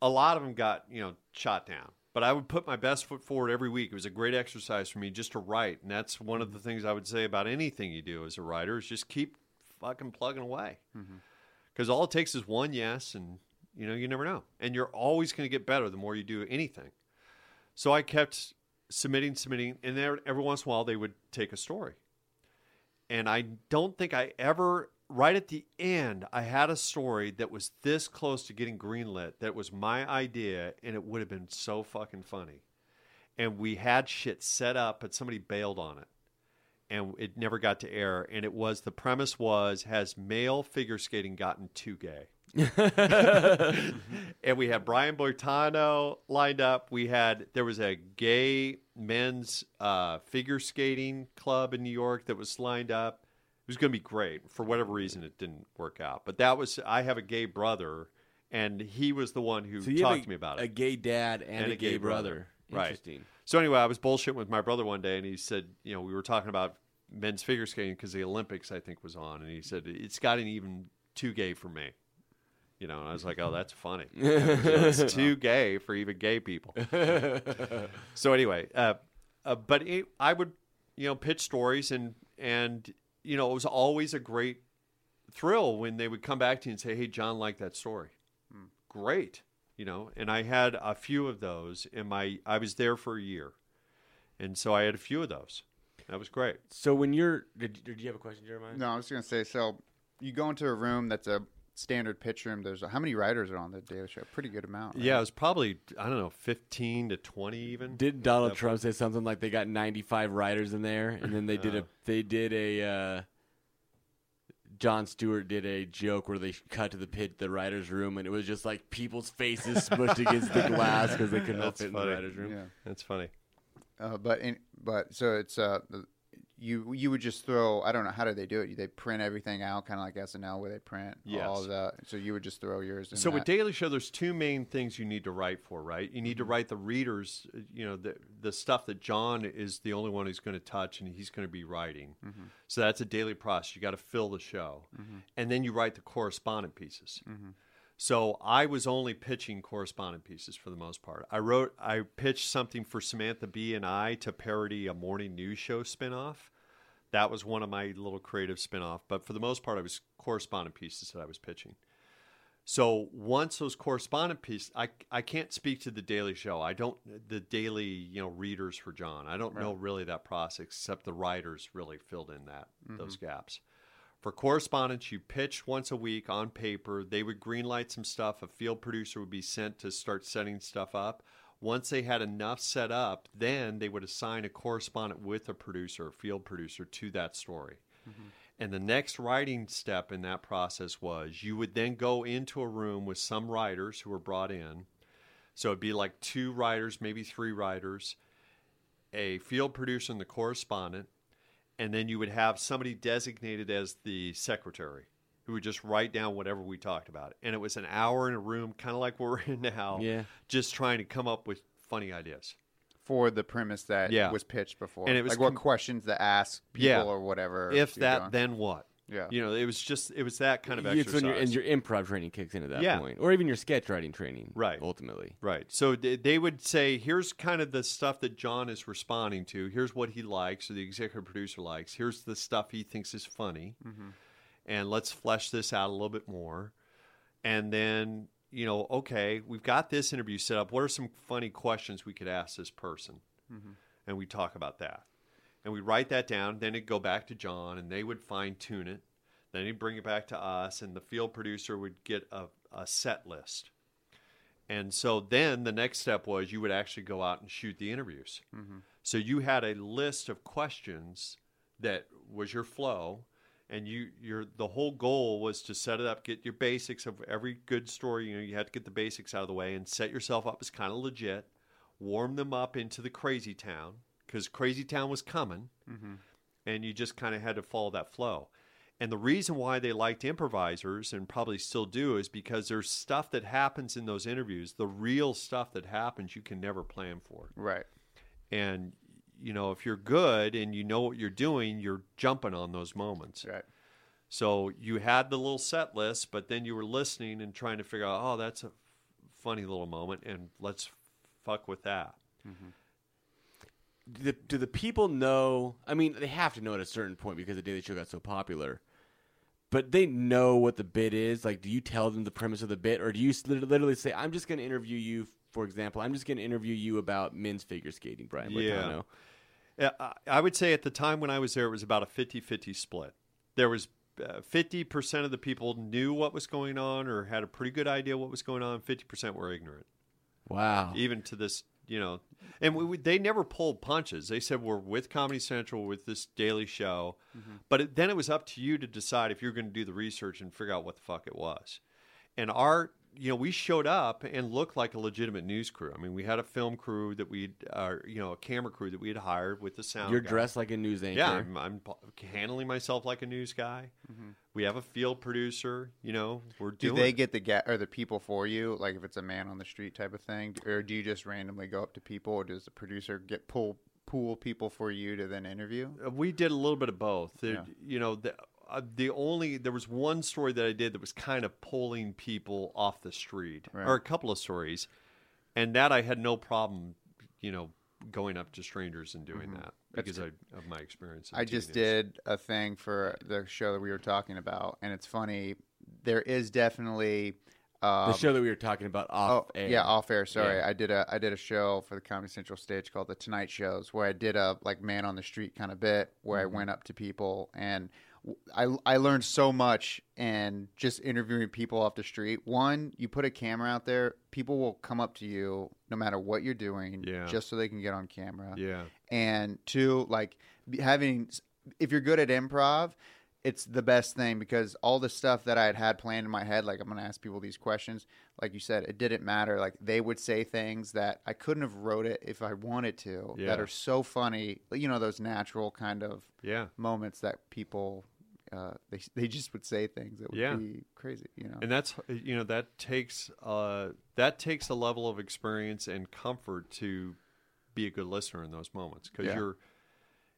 a lot of them got you know shot down, but I would put my best foot forward every week. It was a great exercise for me just to write, and that's one of the mm-hmm. things I would say about anything you do as a writer is just keep fucking plugging away mm-hmm. because all it takes is one yes, and you know you never know, and you're always going to get better the more you do anything. So I kept submitting, submitting, and there every once in a while they would take a story and I don't think I ever right at the end I had a story that was this close to getting greenlit that was my idea and it would have been so fucking funny. And we had shit set up but somebody bailed on it. And it never got to air and it was the premise was has male figure skating gotten too gay? and we had Brian Boitano lined up. We had there was a gay men's uh, figure skating club in New York that was lined up. It was going to be great. For whatever reason, it didn't work out. But that was I have a gay brother, and he was the one who So talked a, to me about it. a gay dad and, a gay, brother. Right. Interesting. So anyway, I was bullshitting with my brother one day, and he said, you know, we were talking about men's figure skating because the Olympics I think was on, and he said it's gotten even too gay for me. You know, and I was like, oh, that's funny. it's too gay for even gay people. so anyway, uh, uh, but it, I would, you know, pitch stories, and and you know, it was always a great thrill when they would come back to you and say, "Hey, Jon liked that story." Hmm. Great, you know. And I had a few of those in my. I was there for a year, and so I had a few of those. That was great. So when you're, did, did you have a question, Jeremiah? No, I was going to say, so you go into a room that's a standard pitch room. There's how many writers are on the Daily Show? Pretty good amount. right? Yeah, it was probably I don't know, fifteen to twenty even. Did Donald Trump say something like they got 95 writers in there, and then they did a they did a uh, Jon Stewart did a joke where they cut to the pit the writers' room, and it was just like people's faces smushed against the glass because they couldn't all That's fit in the writers' room. Yeah. That's funny. Uh, but in, but so it's uh the- you you would just throw I don't know how do they do it? They print everything out kind of like SNL where they print Yes. all of that. So you would just throw yours. In So with. Daily Show, there's two main things you need to write for, right? You need to mm-hmm. write the readers, you know, the the stuff that Jon is the only one who's going to touch and he's going to be writing. Mm-hmm. So that's a daily process. You got to fill the show, mm-hmm. and then you write the correspondent pieces. So I was only pitching correspondent pieces for the most part. I wrote, I pitched something for Samantha Bee and I to parody a morning news show spinoff. That was one of my little creative spinoff. But for the most part, I was correspondent pieces that I was pitching. So once those correspondent pieces, I, I can't speak to the Daily Show. I don't the daily you know readers for Jon. I don't know really that process except the writers really filled in that those mm-hmm. gaps. For correspondence, you pitched once a week on paper. They would greenlight some stuff. A field producer would be sent to start setting stuff up. Once they had enough set up, then they would assign a correspondent with a producer, a field producer, to that story. Mm-hmm. And the next writing step in that process was you would then go into a room with some writers who were brought in. So it'd be like two writers, maybe three writers, a field producer and the correspondent, and then you would have somebody designated as the secretary who would just write down whatever we talked about. And it was an hour in a room, kind of like we're in now, Yeah. just trying to come up with funny ideas. for the premise that Yeah. was pitched before, And it was like what questions to ask people Yeah. or whatever. If that, doing. then what? Yeah. You know, it was just, it was that kind of It's exercise. your, and your improv training kicks in at that Yeah. point, or even your sketch writing training, Right. Ultimately, Right. So th- they would say, here's kind of the stuff that Jon is responding to. Here's what he likes, or the executive producer likes. Here's the stuff he thinks is funny. Mm-hmm. And let's flesh this out a little bit more. And then, you know, okay, we've got this interview set up. What are some funny questions we could ask this person? Mm-hmm. And we talk about that. And we'd write that down. Then it'd go back to Jon, and they would fine tune it. Then he'd bring it back to us, and the field producer would get a, a set list. And so then the next step was you would actually go out and shoot the interviews. Mm-hmm. So you had a list of questions that was your flow, and you your the whole goal was to set it up, get your basics of every good story. You know, you had to get the basics out of the way and set yourself up as kind of legit. Warm them up into the crazy town because crazy town was coming, mm-hmm. and you just kind of had to follow that flow. And the reason why they liked improvisers and probably still do is because there's stuff that happens in those interviews, the real stuff that happens you can never plan for. Right. And you know, if you're good and you know what you're doing, you're jumping on those moments. Right. So you had the little set list, but then you were listening and trying to figure out, oh, that's a funny little moment, and let's fuck with that. do the, do the people know? I mean, they have to know at a certain point because the Daily Show got so popular. But they know what the bit is. Like, do you tell them the premise of the bit, or do you literally say, "I'm just going to interview you"? For example, I'm just going to interview you about men's figure skating, Brian Yeah. Yeah, I- would say at the time when I was there, it was about a 50 50 split. There was uh, 50% of the people knew what was going on or had a pretty good idea what was going on, 50% were ignorant. Wow. even to this, you know, and we, we, they never pulled punches. They said we're with Comedy Central with this daily show, mm-hmm. but it, then it was up to you to decide if you're going to do the research and figure out what the fuck it was. And our, you know, we showed up and looked like a legitimate news crew. I mean, we had a film crew that we, uh, you know, a camera crew that we had hired with the sound. You're guy. dressed like a news anchor. Yeah, I'm, I'm handling myself like a news guy. We have a field producer. You know, we're Do doing. they get the ga- or the people for you? Like if it's a man on the street type of thing, or do you just randomly go up to people, or does the producer get pull pool people for you to then interview? Uh, We did a little bit of both. Yeah. You know, the, uh, the only there was one story that I did that was kind of pulling people off the street, Right. or a couple of stories, and that I had no problem, you know, going up to strangers and doing that because I, of my experience. in Mm-hmm. I just did a thing for the show that we were talking about, and it's funny. There is definitely um, the show that we were talking about off oh, air. Yeah, off air. Sorry, Yeah. I did a I did a show for the Comedy Central stage called the Tonight Shows, where I did a like man on the street kind of bit, where Mm-hmm. I went up to people and w- I I learned so much and just interviewing people off the street. One, you put a camera out there, people will come up to you no matter what you're doing, Yeah. just so they can get on camera Yeah, and two like having if you're good at improv it's the best thing because all the stuff that i had had planned in my head like i'm going to ask people these questions like you said it didn't matter like they would say things that i couldn't have wrote it if i wanted to Yeah. that are so funny you know those natural kind of yeah. moments that people uh, they, they just would say things that would Yeah. be crazy you know and that's you know that takes uh, that takes a level of experience and comfort to be a good listener in those moments because Yeah. you're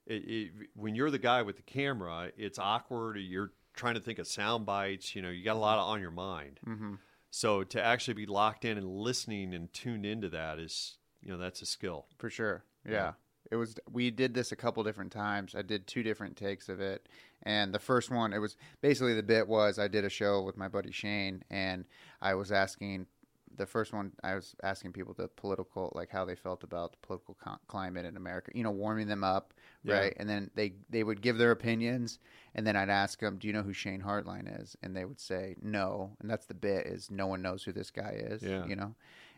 it, it, when you're the guy with the camera it's awkward you're trying to think of sound bites you know you got a lot on your mind mm-hmm. so to actually be locked in and listening and tuned into that is you know that's a skill For sure. Yeah. Yeah. It was we did this a couple different times. I did two different takes of it. And the first one it was basically the bit was I did a show with my buddy Shane and I was asking the first one I was asking people the political like how they felt about the political co- climate in America, you know, warming them up, Yeah. right? And then they they would give their opinions and then I'd ask them, "Do you know who Shane Hartline is?" And they would say, "No." And that's the bit is no one knows who this guy is, Yeah. you know.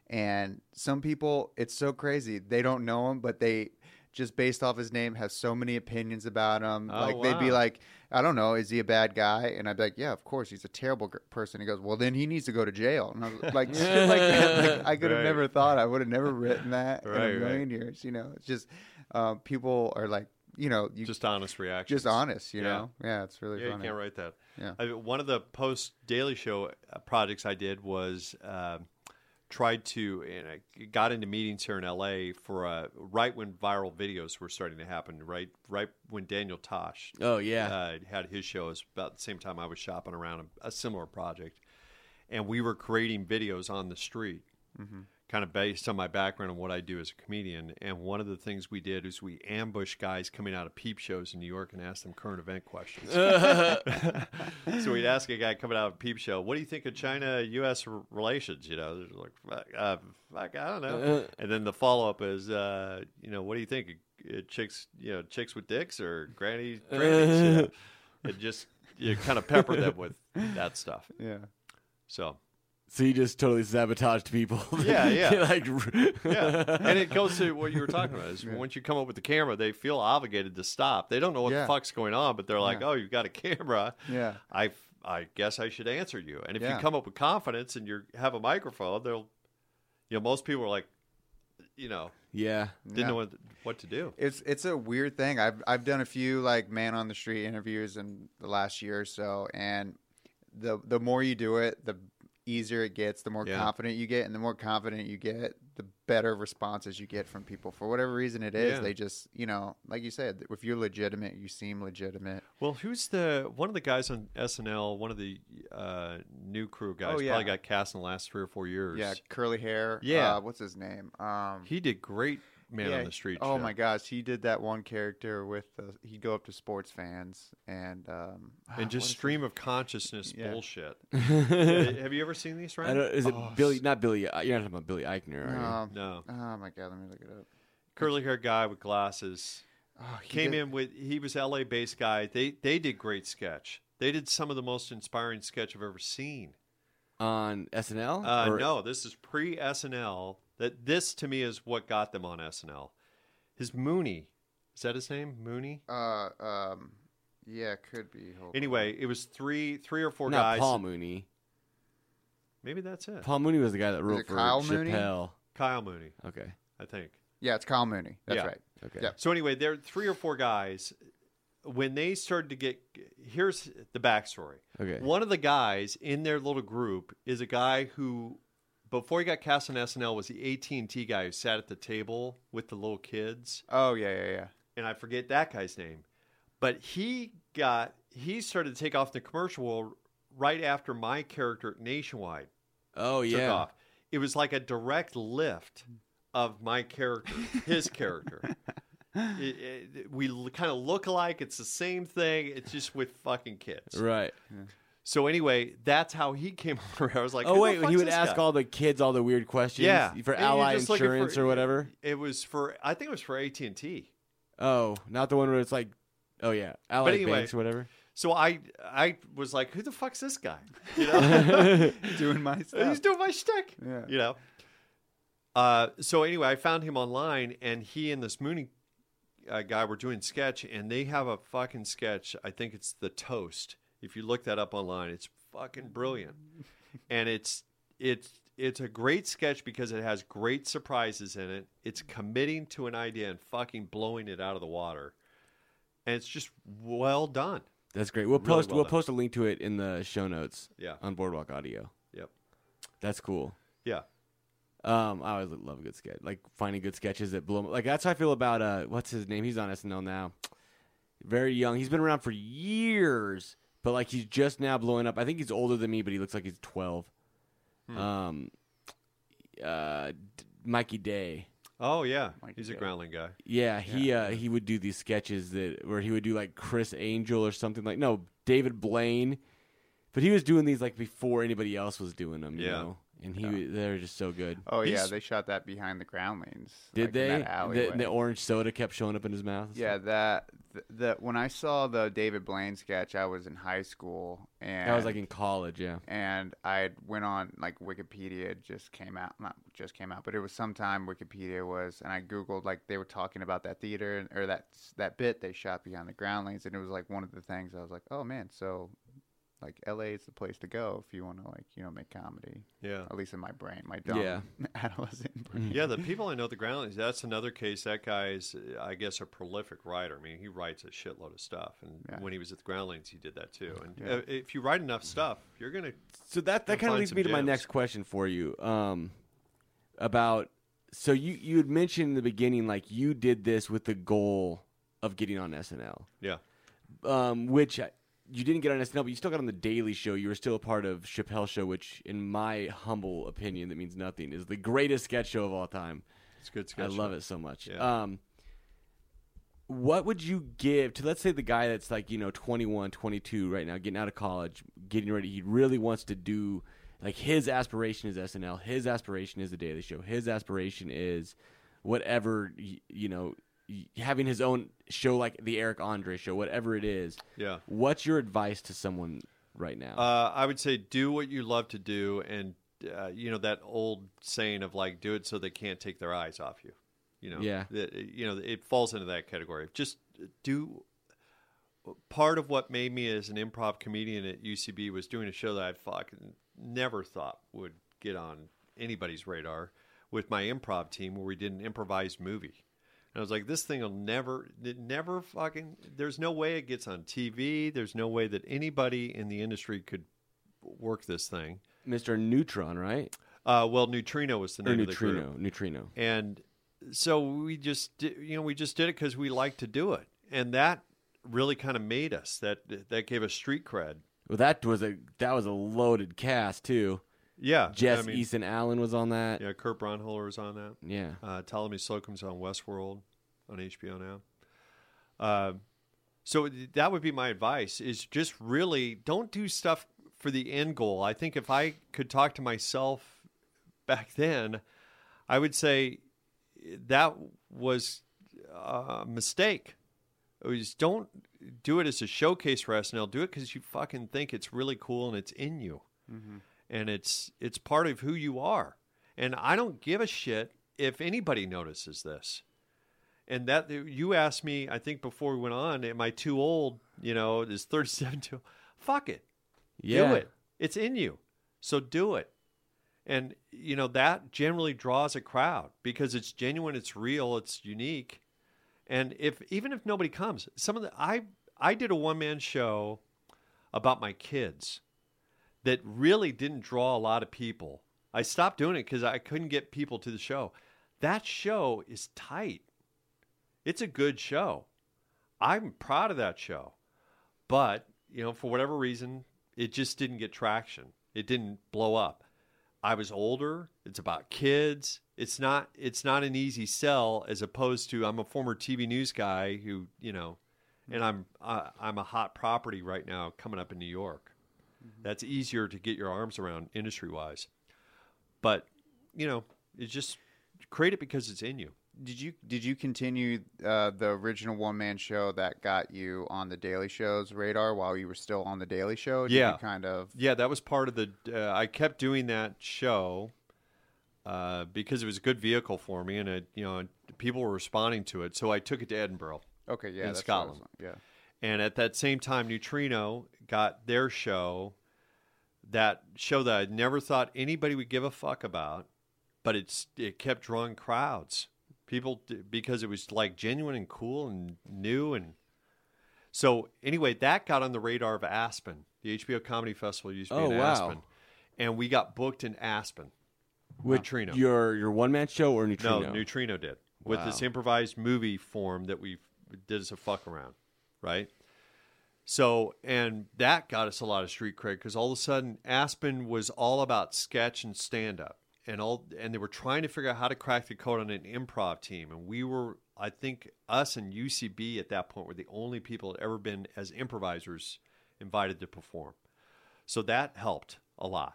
And some people, it's so crazy. They don't know him, but they just based off his name have so many opinions about him. Oh, like they'd be like, I don't know, is he a bad guy? And I'd be like, Yeah, of course, he's a terrible g- person. He goes, Well, then he needs to go to jail. And I was like, like, that. Like, I could have Right. never thought. I would have never written that in Right, a right. million years. You know, it's just um, people are like, you know, you just honest reactions just honest. You Yeah. know, yeah, it's really yeah, funny. you can't write that. Yeah. I, one of the post Daily Show uh, projects I did was uh, tried to, and I got into meetings here in LA for uh, right when viral videos were starting to happen. Right, right when Daniel Tosh Oh yeah. uh, had his show. It was about the same time I was shopping around a, a similar project, and we were creating videos on the street, kind of based on my background and what I do as a comedian. And one of the things we did is we ambushed guys coming out of peep shows in New York and asked them current event questions. so we'd ask a guy coming out of a peep show, "What do you think of China-U.S. relations?" You know, they're like, fuck, uh, fuck, I don't know. And then the follow-up is, uh, you know, what do you think? Uh, chicks, you know, chicks with dicks or granny grannies? you know? And just you kind of pepper them with that stuff. Yeah. So So you just totally sabotaged people. Yeah, yeah. like, yeah, and it goes to what you were talking about. Is once you come up with the camera, they feel obligated to stop. They don't know what Yeah. the fuck's going on, but they're like, Yeah. "Oh, you've got a camera. Yeah. I, I guess I should answer you." And if Yeah. you come up with confidence and you have a microphone, they'll, you know, most people are like, you know, yeah. didn't Yeah. know what, what to do. It's it's a weird thing. I've I've done a few like man on the street interviews in the last year or so, and the the more you do it, the easier it gets. The more Yeah. confident you get, and the more confident you get, the better responses you get from people. For whatever reason it is, Yeah. they just you know, like you said, if you're legitimate, you seem legitimate. Well, who's the one of the guys on SNL? One of the uh, new crew guys. Oh, yeah. Probably got cast in the last three or four years. Yeah, curly hair. Yeah. uh, what's his name? Um, he did great. Man yeah, on the street. Oh show. my gosh, he did that one character with the, he'd go up to sports fans and um, And just is stream of consciousness Yeah. bullshit. Have you ever seen these, I Ryan? is it Oh, Billy? Not Billy. uh, You're not talking about Billy Eichner, it? are you? Um, No. Oh my god, let me look it up. Curly haired guy with glasses. Oh, Came did- in with he was LA based guy. They they did great sketch. They did some of the most inspiring sketch I've ever seen. on SNL? Uh, Or- no, this is pre SNL. That this to me is what got them on SNL. His Mooney, is that his name? Mooney. Uh, um, yeah, could be. Hold on. Anyway, it was three three or four not guys. Paul Mooney. Maybe that's it. Paul Mooney was the guy that wrote for Kyle Mooney? Chappelle. Kyle Mooney, Okay. I think. yeah, it's Kyle Mooney. That's Yeah. right. Okay. Yeah. So anyway, there are three or four guys. When they started to get, here's the backstory. Okay. One of the guys in their little group is a guy who, before he got cast on SNL, was the AT and T guy who sat at the table with the little kids, Oh yeah, yeah, yeah. and I forget that guy's name. But he got he started to take off in the commercial world right after my character at Nationwide Oh took yeah. off. It was like a direct lift of my character, his character. It, it, we kind of look alike. It's the same thing. It's just with fucking kids. Right. So anyway, that's how he came over. I was like, oh wait, he would ask guy?" all the kids all the weird questions. yeah For And Ally just looking for- Insurance or whatever. It was for I think it was for AT and T. Oh, not the one where it's like, oh yeah, Ally But anyway- Banks or whatever. So I I was like, who the fuck's this guy? You know, Doing my stuff. he's doing my shtick. Yeah. You know. Uh, so anyway, I found him online, and he and this Mooney uh, guy were doing sketch, and they have a fucking sketch. I think it's the toast. If you look that up online, it's fucking brilliant, and it's it's it's a great sketch because it has great surprises in it. It's committing to an idea and fucking blowing it out of the water, and it's just well done. That's great. We'll Really post well we'll done. post a link to it in the show notes. Yeah. On Boardwalk Audio. Yep. That's cool. Yeah. Um, I always love a good sketch, like finding good sketches that blow. Like that's how I feel about uh, what's his name? He's on SNL now. Very young. He's been around for years, but like he's just now blowing up. I think he's older than me, but he looks like he's twelve. Hmm. Um, uh, D- Mikey Day. Oh yeah, Mikey he's a Day. groundling guy. Yeah, he uh he would do these sketches that where he would do like Criss Angel or something like no David Blaine, but he was doing these like before anybody else was doing them. You Yeah. know, and he they're just so good. Oh yeah, they shot that behind the groundlings. Did like, in they? that The, the orange soda kept showing up in his mouth. Yeah, that th- the when I saw the David Blaine sketch, I was in high school, and I was like in college. Yeah. and I went on like Wikipedia just came out, not just came out, but it was sometime Wikipedia was, and I googled like they were talking about that theater or that that bit they shot behind the groundlings, and it was like one of the things I was like, oh man, so like L.A. is the place to go if you want to like you know make comedy. Yeah. At least in my brain, my dumb Yeah. adolescent brain. Yeah, the people I know, the groundlings. That's another case. That guy is, uh, I guess, a prolific writer. I mean, he writes a shitload of stuff, and Yeah. when he was at the groundlings, he did that too. And Yeah. uh, if you write enough stuff, you're gonna. So that that kind of leads some me to my next question for you. Um, about so you you had mentioned in the beginning like you did this with the goal of getting on SNL. Yeah, um, which I- you didn't get on SNL, but you still got on the Daily Show. You were still a part of Chappelle Show, which, in my humble opinion, that means nothing, is the greatest sketch show of all time. it's good. I love show. it so much. Yeah. Um, what would you give to, let's say, the guy that's like, you know, 21, 22 right now, getting out of college, getting ready, he really wants to do, like, his aspiration is SNL, his aspiration is the Daily Show, his aspiration is whatever, you know, having his own show like the Eric Andre show, whatever it is. Yeah. What's your advice to someone right now? Uh, I would say do what you love to do and uh, you know that old saying of like do it so they can't take their eyes off you. You know, Yeah. that- you know, it falls into that category. Just do. Part of what made me as an improv comedian at UCB was doing a show that I fucking never thought would get on anybody's radar with my improv team, where we did an improvised movie. And I was like, this thing will never, it never fucking, there's no way it gets on TV. There's no way that anybody in the industry could work this thing. Mr. Neutron, right? Uh, well, Neutrino was the Or name of the group. Neutrino. Neutrino. And so we just, you know, we just did it because we like to do it. And that really kind of made us, that, that gave us street cred. Well, that was a that was a loaded cast too. Yeah. Jess I mean, Easton Allen was on that. Yeah, Kurt Braunohler was on that. Yeah. Uh, Ptolemy Slocum's on Westworld on HBO now. Uh, so that would be my advice: is just really don't do stuff for the end goal. I think if I could talk to myself back then, I would say that was a mistake. It was don't do it as a showcase for SNL. Do it because you fucking think it's really cool and it's in you and it's it's part of who you are. And I don't give a shit if anybody notices this. And that you asked me, I think before we went on, am I too old? You know, is thirty seven too? Fuck it, Yeah. do it. It's in you, so do it. And you know that generally draws a crowd because it's genuine, it's real, it's unique. And if even if nobody comes, some of the I I did a one man show about my kids that really didn't draw a lot of people. I stopped doing it because I couldn't get people to the show. That show is tight. It's a good show. I'm proud of that show. But, you know, for whatever reason, it just didn't get traction. It didn't blow up. I was older. It's about kids. It's not it's not an easy sell as opposed to I'm a former TV news guy who, you know, and I'm uh, I'm a hot property right now coming up in New York. That's easier to get your arms around industry wise. But, you know, it's just create it because it's in you. Did you did you continue uh, the original one man show that got you on the Daily Show's radar while you were still on the Daily Show? Did Yeah. you kind of. Yeah, that was part of the. Uh, I kept doing that show uh, because it was a good vehicle for me, and it, you know, people were responding to it. So I took it to Edinburgh, Okay, yeah, In that's what I was- Scotland. Yeah. And at that same time, Neutrino got their show. That show that I never thought anybody would give a fuck about, but it's it kept drawing crowds. People because it was like genuine and cool and new and so anyway, that got on the radar of Aspen. The HBO Comedy Festival used to be Oh, in wow. Aspen, and we got booked in Aspen. With Neutrino. your your one man show or Neutrino? No, Neutrino did with this improvised movie form that we did as a fuck around, right? So, and that got us a lot of street cred because all of a sudden Aspen was all about sketch and stand up, and all, and they were trying to figure out how to crack the code on an improv team, and we were, I think, us and UCB at that point were the only people that ever been as improvisers invited to perform, so that helped a lot.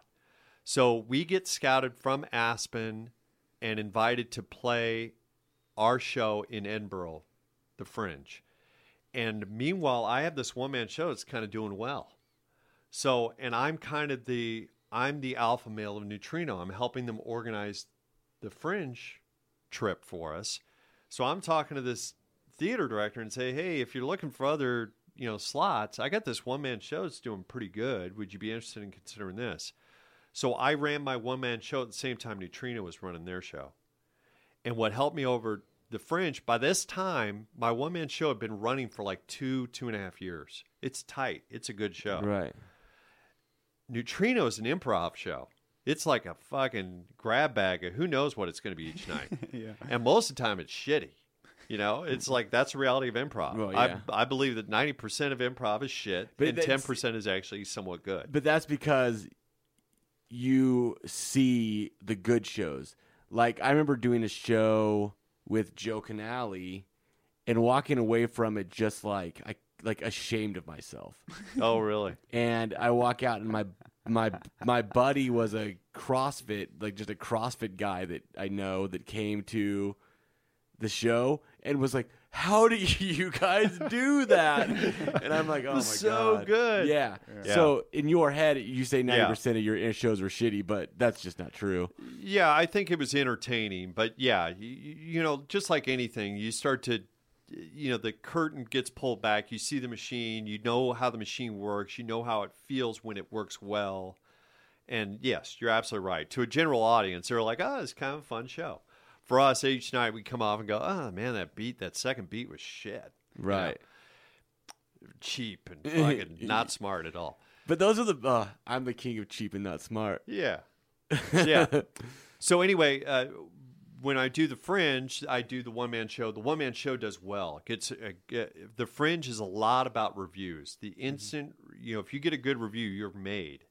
So we get scouted from Aspen and invited to play our show in Edinburgh, The Fringe. And meanwhile, I have this one man show that's kind of doing well. So, and I'm kind of the I'm the alpha male of Neutrino. I'm helping them organize the Fringe trip for us. So I'm talking to this theater director and say, "Hey, if you're looking for other, you know, slots, I got this one man show that's doing pretty good. Would you be interested in considering this?" So I ran my one man show at the same time Neutrino was running their show. And what helped me over the Fringe, by this time, my one man show had been running for like two, two and a half years. It's tight. It's a good show. Right. Neutrino is an improv show. It's like a fucking grab bag of who knows what it's going to be each night. Yeah. And most of the time, it's shitty. You know, it's like that's the reality of improv. Well, yeah. I, I believe that 90% of improv is shit But and 10% is actually somewhat good. But that's because you see the good shows. Like I remember doing a show with Joe Canale and walking away from it just like I like ashamed of myself. oh, really? and I walk out and my my my buddy was a CrossFit like just a CrossFit guy that I know that came to the show and was like, how do you guys do that? and I'm like, oh my was so god, good. Yeah. Yeah. So in your head, you say ninety Yeah. percent of your shows were shitty, but that's just not true. Yeah, I think it was entertaining, but yeah, you, you know, just like anything, you start to, you know, the curtain gets pulled back. You see the machine, you know how the machine works, you know how it feels when it works well. And yes, you're absolutely right. To a general audience, they're like, oh, it's kind of a fun show. For us, each night we come off and go, oh, man, that beat, that second beat was shit. You know, Right. cheap and fucking not smart at all. But those are the. Uh, I'm the king of cheap and not smart. Yeah. Yeah. so anyway, uh, when I do the Fringe, I do the one man show. The one man show does well. It gets uh, get, the Fringe is a lot about reviews. The instant you know, if you get a good review, you're made.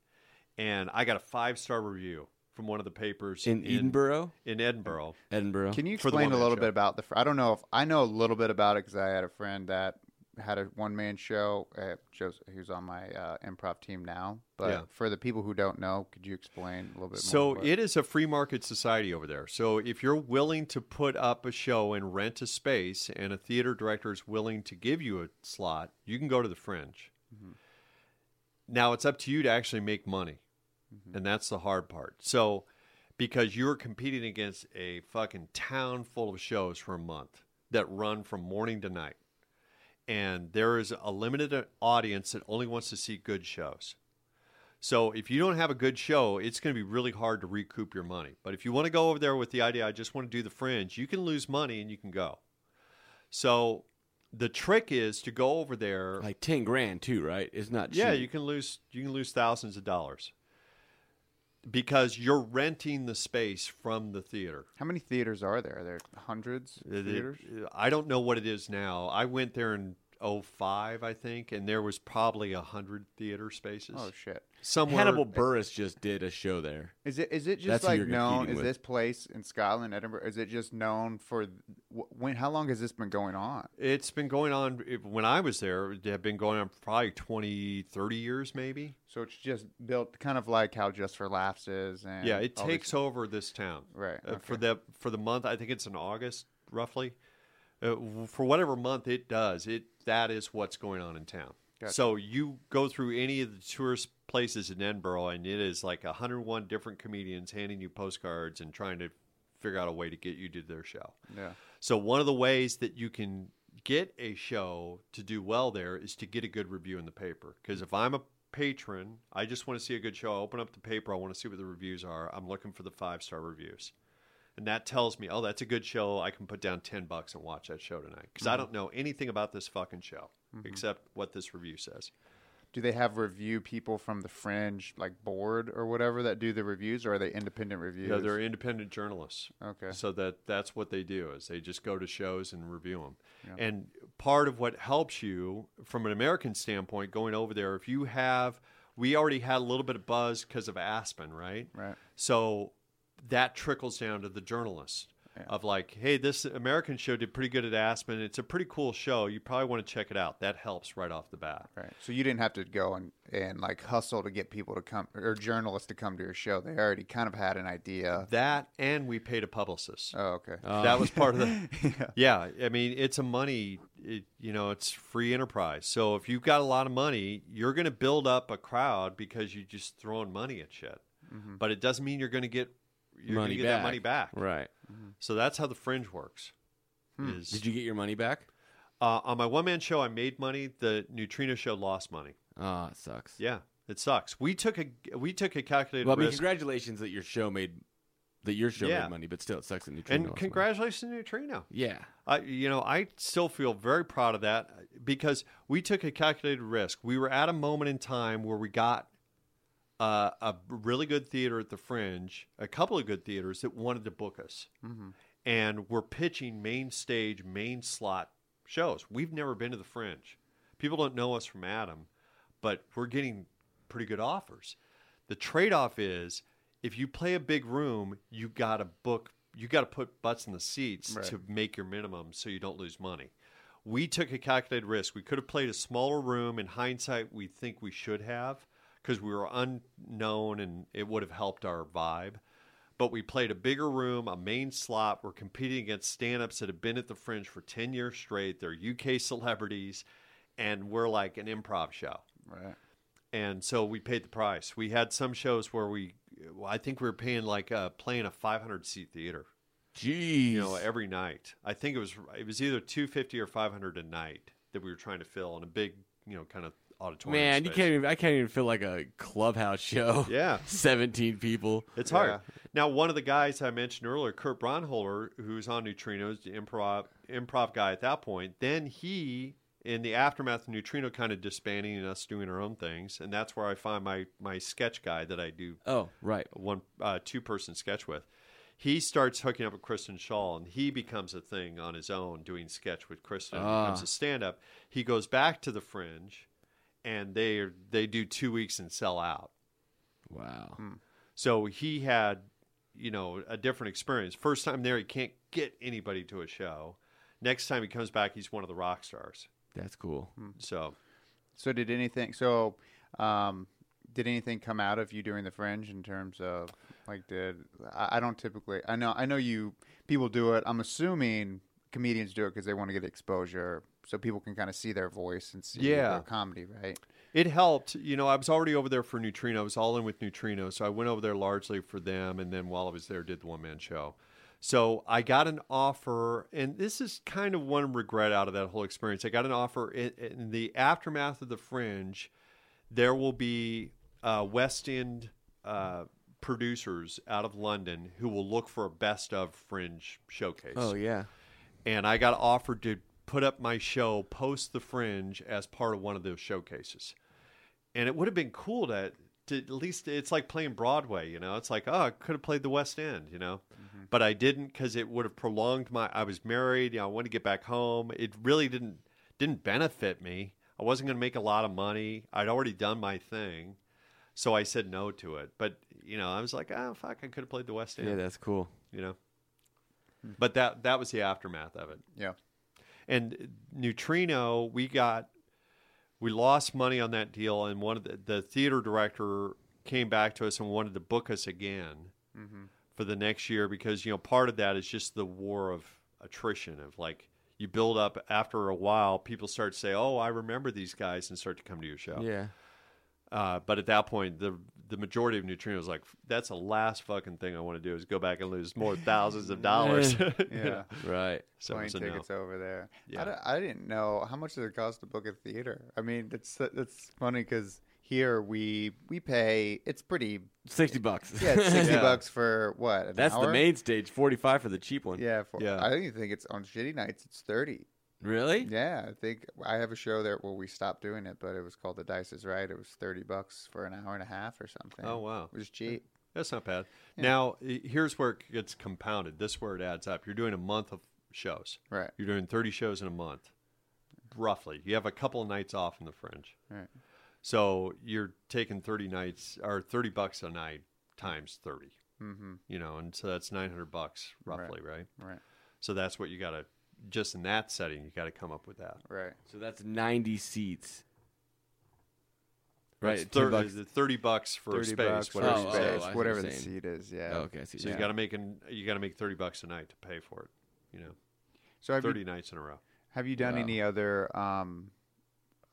And I got a five star review from one of the papers In Edinburgh, In Edinburgh. Edinburgh. Can you explain a little show. bit about the? I don't know if I know a little bit about it because I had a friend that had a one man show. Uh, just who's on my uh, improv team now. But Yeah. for the people who don't know, could you explain a little bit So more? what- it is a free market society over there. So if you're willing to put up a show and rent a space, and a theater director is willing to give you a slot, you can go to the Fringe. Now it's up to you to actually make money, Mm-hmm. and that's the hard part. So because you're competing against a fucking town full of shows for a month that run from morning to night, and there is a limited audience that only wants to see good shows. So if you don't have a good show, it's going to be really hard to recoup your money. But if you want to go over there with the idea, I just want to do the fringe, you can lose money and you can go. So the trick is to go over there. like ten grand too, right? It's not. yeah, you can lose you can lose thousands of dollars because you're renting the space from the theater. how many theaters are there? Are there hundreds of uh, It- it- theaters? I don't know what it is now. I went there in 05, I think, and there was probably a hundred theater spaces. Oh shit! Somewhere Hannibal Buress just did a show there. Is it is it just That's who like you're known? competing Is with. this place in Scotland, Edinburgh? Is it just known for wh- when? How long has this been going on? It's been going on when I was there. It had been going on probably 20, 30 years, maybe. So it's just built kind of like how Just for Laughs is. And yeah, it all takes over this town. Right, Uh, for the for the month, I think it's in August, roughly. Uh, w- for whatever month it does, it that is what's going on in town. Gotcha. So you go through any of the tourist places in Edinburgh, and it is like 101 different comedians handing you postcards and trying to figure out a way to get you to their show. Yeah. So one of the ways that you can get a show to do well there is to get a good review in the paper. Because if I'm a patron, I just want to see a good show. I open up the paper. I want to see what the reviews are. I'm looking for the five star reviews, and that tells me, oh, that's a good show. I can put down ten bucks and watch that show tonight because I mm-hmm. don't know anything about this fucking show mm-hmm. except what this review says. Do they have review people from the Fringe, like board or whatever, that do the reviews, or are they independent reviews? Yeah, they're independent journalists. Okay. So that that's what they do is they just go to shows and review them. And part of what helps you from an American standpoint going over there, if you have, we already had a little bit of buzz because of Aspen, right? Right. So that trickles down to the journalist of like, hey, this American show did pretty good at Aspen. It's a pretty cool show. You probably want to check it out. That helps right off the bat. Right. So you didn't have to go and, and like hustle to get people to come or journalists to come to your show. They already kind of had an idea. That and we paid a publicist. Oh, okay. Uh, that was part of the yeah. i mean it's a money it, you know it's free enterprise so if you've got a lot of money you're going to build up a crowd because you're just throwing money at shit mm-hmm. but it doesn't mean you're going to get you're gonna get back. that money back Right. so that's how the fringe works is Did you get your money back? uh, on my one-man show i made money the neutrino show lost money Oh, it sucks. yeah it sucks we took a we took a calculated risk. Well, I mean, risk congratulations that your show made that your show Yeah. made money, but still, it sucks that Neutrino. and lost money. congratulations to neutrino Yeah. I, you know, I still feel very proud of that because we took a calculated risk. We were at a moment in time where we got uh, a really good theater at the Fringe, a couple of good theaters that wanted to book us, and we're pitching main stage, main slot shows. We've never been to the Fringe. People don't know us from Adam, but we're getting pretty good offers. The trade-off is if you play a big room, you got to book, you got to put butts in the seats Right. to make your minimum so you don't lose money. We took a calculated risk. We could have played a smaller room. In hindsight, we think we should have because we were unknown and it would have helped our vibe. but we played a bigger room, a main slot. We're competing against stand-ups that have been at the Fringe for ten years straight. They're UK celebrities, and we're like an improv show. Right. And so we paid the price. We had some shows where we, well, I think we were paying like uh, playing a 500 seat theater Jeez. you know, every night. I think it was it was either two fifty or five hundred a night that we were trying to fill in a big, you know, kind of auditorium. Man, you can't even. I can't even feel like a clubhouse show. Yeah. seventeen people. It's Yeah. hard. Now, one of the guys I mentioned earlier, Kurt Braunohler, who's on Neutrinos, the improv improv guy at that point, then he, in the aftermath of Neutrino, kind of disbanding and us doing our own things, and that's where I find my my sketch guy that I do Oh, right. one uh, two person sketch with. He starts hooking up with Kristen Schaal, and he becomes a thing on his own, doing sketch with Kristen. and Ah. becomes a stand up. He goes back to the Fringe, and they they do two weeks and sell out. Wow. So he had, you know, a different experience. First time there, he can't get anybody to a show. Next time he comes back, he's one of the rock stars. That's cool. So So did anything? So, um, did anything come out of you doing the fringe in terms of like did I, I don't typically I know I know you people do it. I'm assuming comedians do it because they want to get exposure so people can kind of see their voice and see Yeah. their comedy, right? it helped. You know, I was already over there for Neutrino. I was all in with Neutrino. So I went over there largely for them. And then while I was there, did the one man show. So I got an offer, and this is kind of one regret out of that whole experience. I got an offer in, in the aftermath of the Fringe. There will be uh, West End uh, producers out of London who will look for a best of Fringe showcase Oh yeah. and I got offered to put up my show post the Fringe as part of one of those showcases. And it would have been cool to, to at least it's like playing Broadway, you know. It's like oh, I could have played the West End, you know, mm-hmm. but I didn't because it would have prolonged my. I was married, you know. I wanted to get back home. It really didn't didn't benefit me. I wasn't going to make a lot of money. I'd already done my thing, so I said no to it. But you know, I was like, oh fuck, I could have played the West End, Yeah, that's cool. you know. Hmm. But that that was the aftermath of it. Yeah. And Neutrino, we got we lost money on that deal, and one of the, the theater director came back to us and wanted to book us again for the next year because you know part of that is just the war of attrition of like you build up after a while people start to say oh i remember these guys and start to come to your show Yeah. uh, but at that point the the majority of neutrinos was like that's the last fucking thing i want to do is go back and lose more thousands of dollars Yeah. Right. so, Plane so no. tickets over there. Yeah. I, d- I didn't know how much does it cost to book a theater. I mean, it's it's funny because here we we pay. It's pretty. Sixty bucks. Yeah, it's sixty Yeah. bucks for what? An That's hour? the main stage. Forty-five for the cheap one. Yeah, for, Yeah. I don't even think it's on shitty nights. It's thirty. Really? Yeah, I think I have a show there where we stopped doing it, but it was called The Dice Is Right. It was thirty bucks for an hour and a half or something. Oh, wow. it was cheap. That's not bad. Now, here's where it gets compounded. This where it adds up. You're doing a month of shows. Right. You're doing 30 shows in a month, roughly. You have a couple of nights off in the fringe. Right. So you're taking 30 nights or 30 bucks a night times 30. Mm-hmm. You know, and so that's 900 bucks roughly, right? Right. So that's what you got to, just in that setting, you got to come up with that. Right. So that's ninety seats. Right. It's 10 thir- bucks. 30 bucks for Thirty space, bucks whatever for you Oh, oh, space, whatever the saying. seat is. Yeah. Oh, okay. I see. So you got to make an, you got to make 30 bucks a night to pay for it, you know, So 30 you nights in a row. have you done Wow. any other um,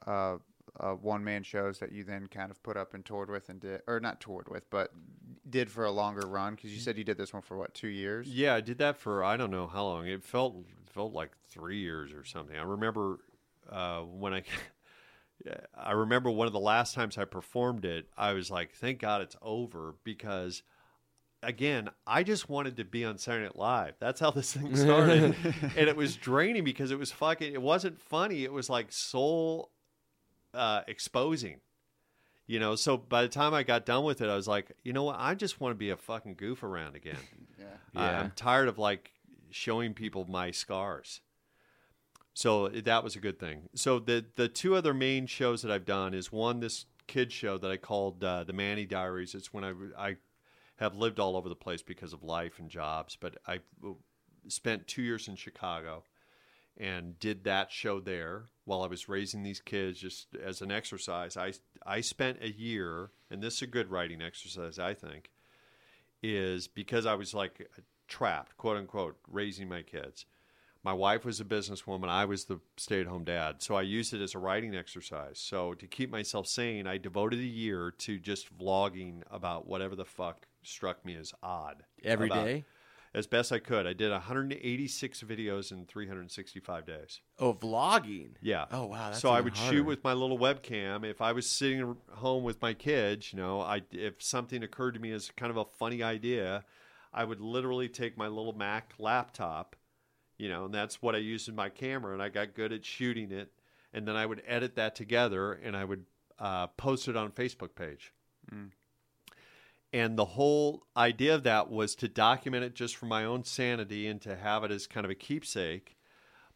uh, uh, one man shows that you then kind of put up and toured with and did, or not toured with, but did for a longer run? Because you said you did this one for what two years? Yeah, I did that for I don't know how long. It felt felt like three years or something. I remember uh, when I. I remember one of the last times I performed it, I was like, "Thank God it's over," because, again, I just wanted to be on Saturday Night Live. That's how this thing started, and it was draining because it was fucking. It wasn't funny. It was like soul uh, exposing. You know, so by the time I got done with it, I was like, you know what? I just want to be a fucking goof around again. Yeah. I- Yeah. I'm tired of like showing people my scars. So that was a good thing. So the the two other main shows that I've done is one this kid show that I called uh, the Manny Diaries. It's when I I have lived all over the place because of life and jobs, but I spent two years in Chicago and did that show there while I was raising these kids just as an exercise. I I spent a year, and this is a good writing exercise, I think, is because I was like trapped, quote unquote, raising my kids. My wife was a businesswoman. I was the stay at home dad. So I used it as a writing exercise. So to keep myself sane, I devoted a year to just vlogging about whatever the fuck struck me as odd. Every day? As best I could. I did 186 videos in 365 days. Oh, vlogging. Yeah. Oh, wow, that's so I even would harder. shoot with my little webcam. If I was sitting home with my kids, you know, I if something occurred to me as kind of a funny idea, I would literally take my little Mac laptop, you know, and that's what I used in my camera, and I got good at shooting it, and then I would edit that together, and I would uh, post it on a Facebook page. And the whole idea of that was to document it just for my own sanity and to have it as kind of a keepsake.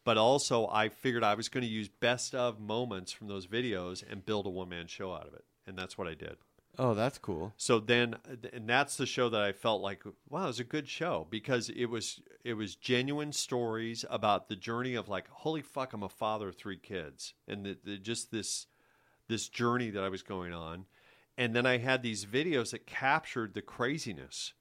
But also, I figured I was going to use best of moments from those videos and build a one man show out of it. And that's what I did. Oh, that's cool. So then, and that's the show that I felt like, wow, it was a good show because it was it was genuine stories about the journey of like, holy fuck, I'm a father of three kids, and the, the, just this this journey that I was going on, and then I had these videos that captured the craziness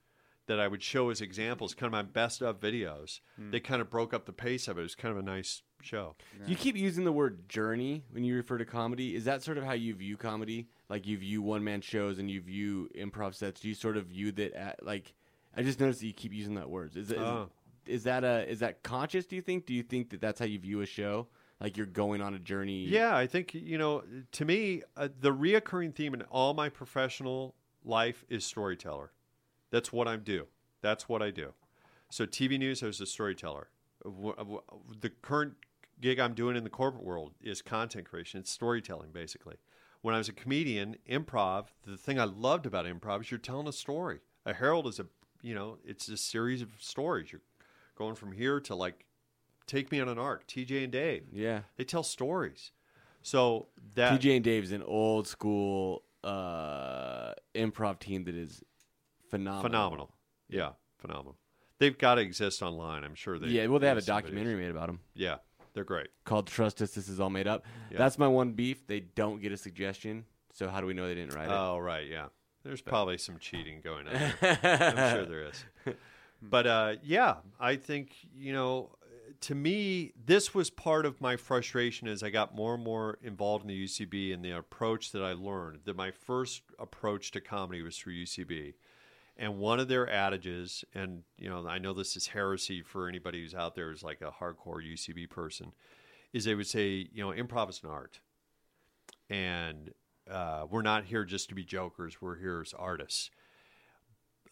that I would show as examples, kind of my best of videos. Hmm. They kind of broke up the pace of it. It was kind of a nice show. You keep using the word journey when you refer to comedy. Is that sort of how you view comedy? Like you view one man shows and you view improv sets. Do you sort of view that at, like? I just noticed that you keep using that word. Is, it, is, Oh. is that a is that conscious? Do you think? Do you think that that's how you view a show? Like you're going on a journey. Yeah, I think you know. To me, uh, the reoccurring theme in all my professional life is storyteller. That's what I do. That's what I do. So TV news, I was a storyteller. The current gig I'm doing in the corporate world is content creation. It's storytelling, basically. When I was a comedian, improv, the thing I loved about improv is you're telling a story. A Harold is a, you know, it's a series of stories. You're going from here to like, take me on an arc. TJ and Dave, Yeah. they tell stories. So that TJ and Dave's an old school uh, improv team that is phenomenal. phenomenal. Yeah, phenomenal. They've got to exist online. I'm sure they. yeah, well, they have a documentary made about them Yeah, they're great. called "Trust Us. This is all made up." Yeah. That's my one beef. They don't get a suggestion. So how do we know they didn't write it? Oh, right. Yeah, there's probably some cheating going on. I'm sure there is. But uh, yeah, I think you know. To me, this was part of my frustration as I got more and more involved in the UCB and the approach that I learned. That my first approach to comedy was through UCB, and one of their adages, and you know, I know this is heresy for anybody who's out there who's like a hardcore UCB person, is they would say, you know, improv is an art, and uh, we're not here just to be jokers. We're here as artists.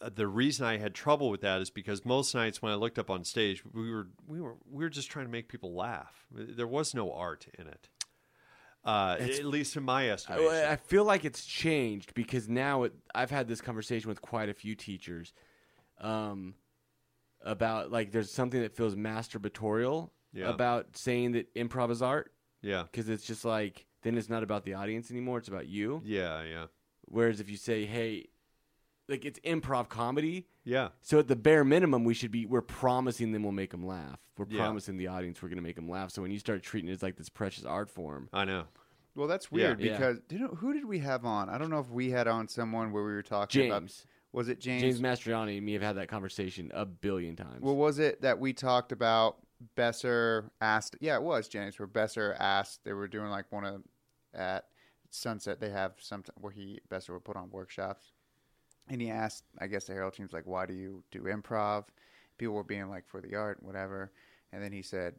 Uh, The reason I had trouble with that is because most nights when I looked up on stage, we were we were we were just trying to make people laugh. There was no art in it, uh, at least in my estimation. I, I feel like it's changed because now it, I've had this conversation with quite a few teachers um, about like there's something that feels masturbatorial Yeah. about saying that improv is art yeah, because it's just like then it's not about the audience anymore; it's about you. yeah, yeah, Whereas if you say, "Hey," like it's improv comedy, yeah. so at the bare minimum, we should be we're promising them we'll make them laugh. We're Yeah. promising the audience we're going to make them laugh. So when you start treating it as like this precious art form, I know. Well, that's Yeah. weird Yeah. because do you know who did we have on? I don't know if we had on someone where we were talking about. James. Was it James? James Mastriani and me have had that conversation a billion times. Well, was it that we talked about Besser asked? Yeah, it was James. Where Besser asked, they were doing like one of at Sunset. They have some where he Besser would put on workshops, and he asked, I guess the Harold team's like, "Why do you do improv?" People were being like, "For the art, whatever," and then he said.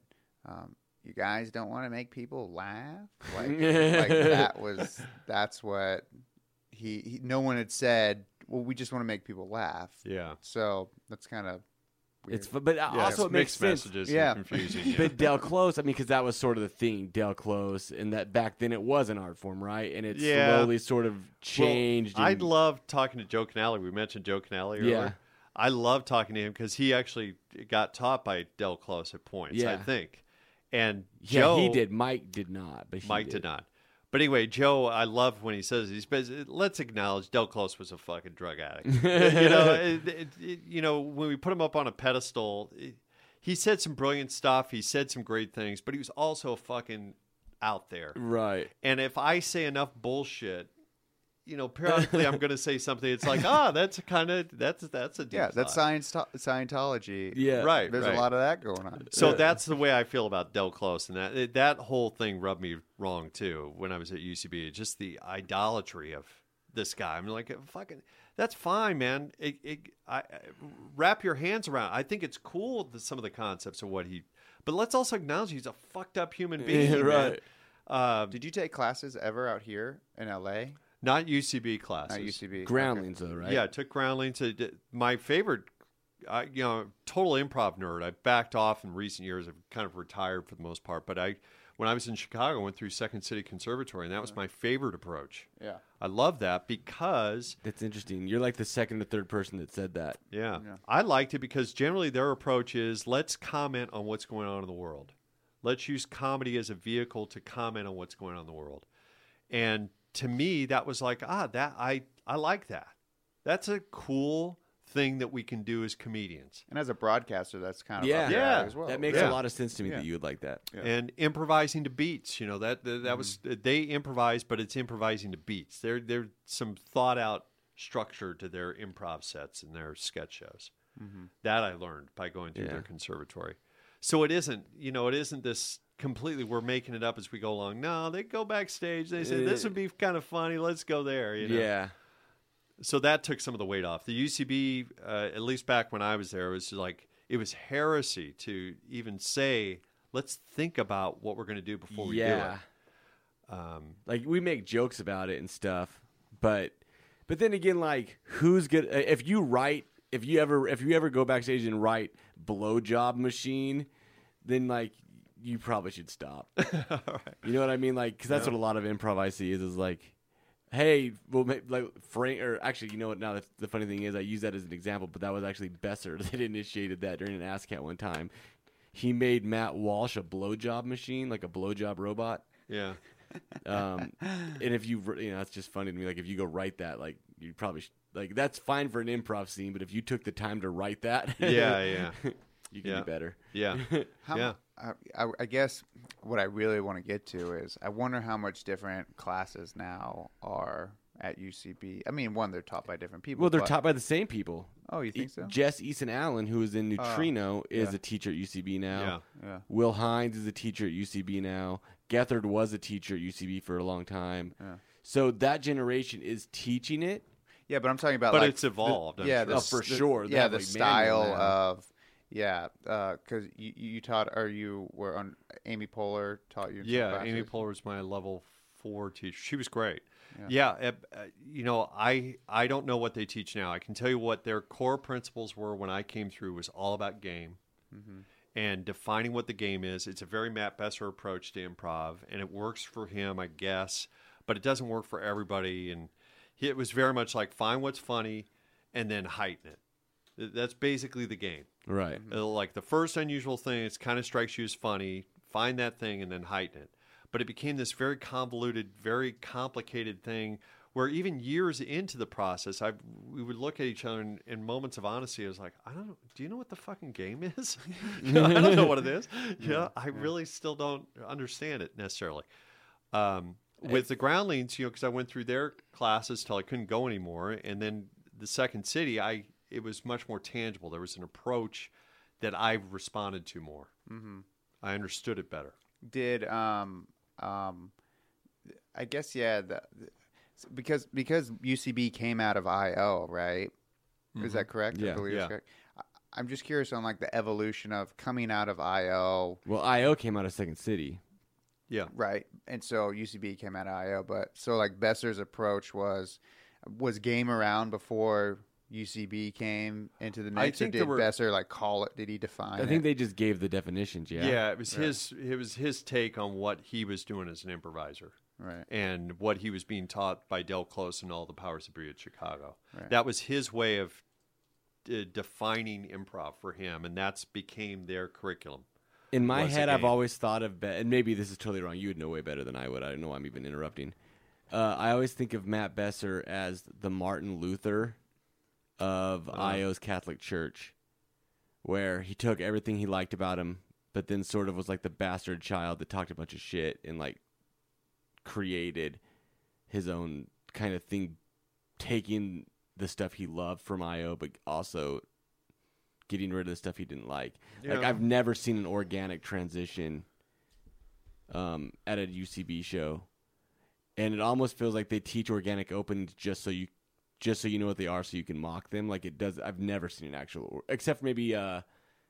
Um, you guys don't want to make people laugh like, like that was that's what he, he no one had said well we just want to make people laugh Yeah. so that's kind of it's but uh, Yeah, also it's it makes mixed sense. messages. Yeah. confusing. Yeah. But Del Close, I mean, because that was sort of the thing, Del Close, and that back then it was an art form, right? And it Yeah. slowly sort of changed. Well, I and- love talking to Joe Canale. We mentioned Joe Canale earlier. Yeah. I love talking to him because he actually got taught by Del Close at points, I think. And yeah, Joe, he did. Mike did not, but he Mike did not. But anyway, Joe, I love when he says he's. basi- Let's acknowledge Del Close was a fucking drug addict. you know, it, it, it- you know when we put him up on a pedestal, he said some brilliant stuff. He said some great things, but he was also fucking out there. Right. And if I say enough bullshit, you know, periodically I'm going to say something. It's like, ah, that's kind of that's that's a deep Yeah, that's thought. science Scientology. Yeah. right. There's right. a lot of that going on. So that's the way I feel about Del Close, and that it- that whole thing rubbed me wrong too when I was at UCB. Just the idolatry of this guy. I'm like, fucking, that's fine, man. It, it, I, I- wrap your hands around. I think it's cool that some of the concepts of what he, but let's also acknowledge he's a fucked up human being, Yeah, right. Uh, Did you take classes ever out here in LA? Not UCB classes. Not UCB. Groundlings, though, right? Yeah, I took groundlings. I did- My favorite, I, you know, total improv nerd. I backed off in recent years. I've kind of retired for the most part. But I, when I was in Chicago, I went through Second City Conservatory, and that was my favorite approach. Yeah. I love that because, That's interesting. You're like the second or third person that said that. yeah, I liked it because generally their approach is let's comment on what's going on in the world. Let's use comedy as a vehicle to comment on what's going on in the world. And to me, that was like, ah, that I I like that. That's a cool thing that we can do as comedians. And as a broadcaster, that's kind of Yeah. Yeah. as well. That makes Yeah. a lot of sense to me Yeah. that you would like that. And improvising to beats, you know that that, that was Mm-hmm. they improvise, but it's improvising to beats. There there's some thought out structure to their improv sets and their sketch shows. That I learned by going through Mm-hmm. Yeah. their conservatory. So it isn't, you know, it isn't this completely we're making it up as we go along. No, they go backstage. They say this would be kind of funny. Let's go there. You know? Yeah. so that took some of the weight off. The UCB, uh, at least back when I was there, it was like it was heresy to even say, "Let's think about what we're going to do before we yeah. do it." Um, like we make jokes about it and stuff but but then again like who's good if you write if you ever if you ever go backstage and write blowjob machine then like you probably should stop. You know what i mean? Like because that's what a lot of improv i see is is like hey well ma- like frank or actually you know what? Now that's, the funny thing is i use that as an example but that was actually besser that initiated that during an ASCAT one time. He made matt walsh a blowjob machine like a blowjob robot. Yeah, um, and if you, you know, that's just funny to me. Like if you go write that, like you probably sh- like that's fine for an improv scene, but if you took the time to write that, yeah, yeah, you can Yeah. do better. yeah, How, yeah. I, I, I guess what I really want to get to is I wonder how much different classes now are at UCB. I mean, one, they're taught by different people. Well, they're but- taught by the same people. Oh, you think E- so? Jess Easton Allen, who is in oh, Neutrino, is yeah. a teacher at UCB now. Yeah. Yeah. Will Hines is a teacher at UCB now. Gethard was a teacher at UCB for a long time. Yeah. So that generation is teaching it. Yeah, but I'm talking about But like it's evolved, I'm yeah, sure. Oh, the Oh, for the- sure. They Yeah, the like, style of yeah, because you you taught or you were on Amy Poehler taught you. Yeah, Amy classes? Poehler was my level four teacher. She was great. Yeah, uh, uh, you know, I I don't know what they teach now. I can tell you what their core principles were when I came through was all about game and defining what the game is. It's a very Matt Besser approach to improv, and it works for him, I guess, but it doesn't work for everybody. And he, it was very much like find what's funny and then heighten it. Th- That's basically the game. Right. It'll, like the first unusual thing, it kind of strikes you as funny. Find that thing and then heighten it. But it became this very convoluted, very complicated thing where even years into the process, I we would look at each other in, in moments of honesty. I was like, I don't know. Do you know what the fucking game is? You know, I don't know what it is. Yeah, I really still don't understand it necessarily. Um, with the groundlings, you know, because I went through their classes till I couldn't go anymore, and then the second city, I it was much more tangible. There was an approach that I responded to more. Mm-hmm. I understood it better. did um um I guess yeah the, the- because because UCB came out of IO right is that correct Yeah. I believe Yeah. correct I- I'm just curious on like the evolution of coming out of IO Well, IO came out of Second City. Yeah, right and so UCB came out of IO but so like Besser's approach was was game around before UCB came into the I mix or think did there were- Besser like call it did he define I think it? they just gave the definitions. Yeah. yeah. it was his it was his take on what he was doing as an improviser. right and what he was being taught by Del Close and all the powers that be at Chicago. Right. That was his way of uh, defining improv for him, and that's became their curriculum. In my head, I've always thought of, Be- and maybe this is totally wrong. You would know way better than I would. I don't know why I'm even interrupting. Uh, I always think of Matt Besser as the Martin Luther of Uh-huh. IO's Catholic Church, where he took everything he liked about him, but then sort of was like the bastard child that talked a bunch of shit and like created his own kind of thing, taking the stuff he loved from IO, but also getting rid of the stuff he didn't like. Like I've never seen an organic transition um, at a UCB show, and it almost feels like they teach organic openings just so you just so you know what they are, so you can mock them. Like it does. I've never seen an actual, except for maybe uh,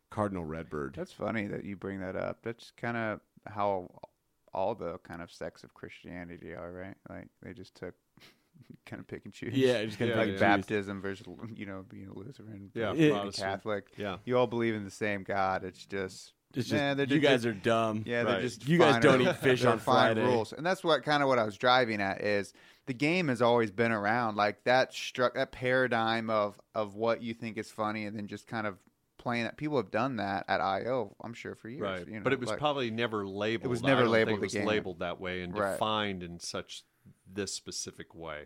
Cardinal Redbird. That's funny that you bring that up. That's kind of how all the kind of sects of Christianity are, right? Like they just took kind of pick and choose. yeah, just kind Yeah, of like like baptism versus you know being a Lutheran, Yeah, being a Protestant. Catholic. Yeah. You all believe in the same God. It's just It's just nah, they're you just- guys are dumb. Yeah, Right. they're just You guys don't eat fish on Friday. rules, and that's what kind of what I was driving at is the game has always been around, like that struck that paradigm of of what you think is funny, and then just kind of playing that. People have done that at IO, I'm sure for years. Right. you know, but it was like- probably never labeled. It was I never don't think labeled it was the game. labeled that way and Right. defined in such this specific way.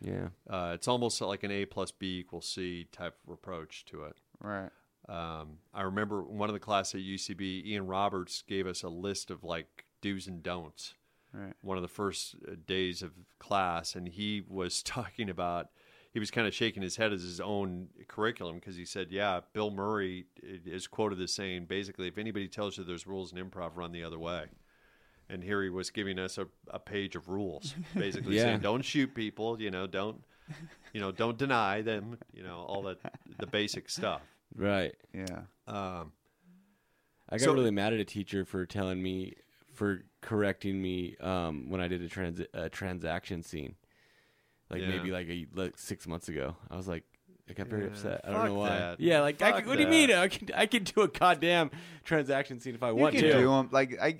Yeah. Uh, it's almost like an A plus B equals C type of approach to it. right. Um, I remember one of the classes at UCB, Ian Roberts gave us a list of like do's and don'ts. Right. One of the first uh, days of class, and he was talking about. He was kind of shaking his head as his own curriculum because he said, "Yeah, Bill Murray is quoted as saying basically, if anybody tells you there's rules in improv, run the other way." And here he was giving us a, a page of rules, basically Yeah. saying, "Don't shoot people, you know, don't, you know, don't deny them, you know, all that the basic stuff." Right. Yeah. Um, I got So- really mad at a teacher for telling me for correcting me um, when I did a, trans- a transaction scene, like Yeah. maybe like a like six months ago. I was like, I got very Yeah, upset. I don't know why. that. Yeah, like I Fuck what do you mean? I can I can do a goddamn transaction scene if I You want can to. do them like I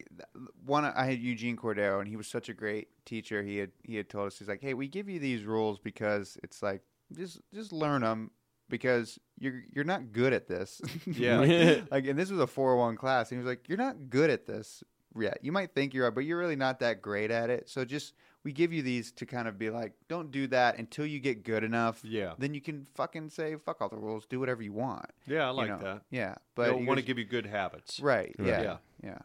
one. I had Eugene Cordero, and he was such a great teacher. He had he had told us he's like, hey, we give you these rules because it's like just just learn them because you're you're not good at this. Yeah. like, like, and this was a four oh one class, and he was like, you're not good at this yet. You might think you are, but you're really not that great at it. So just we give you these to kind of be like, don't do that until you get good enough. Yeah. Then you can fucking say fuck all the rules, do whatever you want. yeah, I you like know? that. Yeah, But but I want to give you good habits. right. Yeah, Yeah. yeah.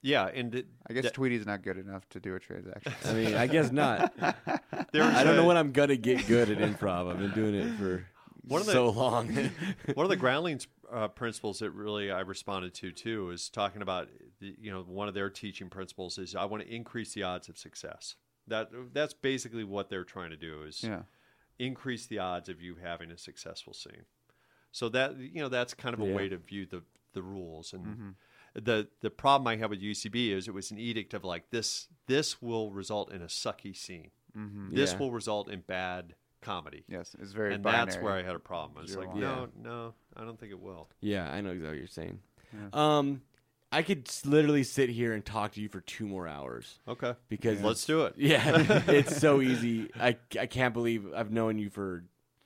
Yeah, and it, I guess that- Tweety's not good enough to do a transaction. I mean, I guess not. I don't know when I'm gonna get good at improv. I've been doing it for One of the- so long. one of the groundlings uh, principles that really I responded to too is talking about the, you know one of their teaching principles is I want to increase the odds of success. That that's basically what they're trying to do is yeah, increase the odds of you having a successful scene. So that you know that's kind of a Yeah. way to view the the rules and the the problem I have with UCB is it was an edict of like this this will result in a sucky scene. This Yeah. will result in bad comedy. yes, it's very. and binary. that's where I had a problem. It's Zero like one. no, no, I don't think it will. Yeah, I know exactly what you're saying. Um, I could s- literally sit here and talk to you for two more hours Okay, because let's do it. Yeah, it's so easy. I, I can't believe I've known you for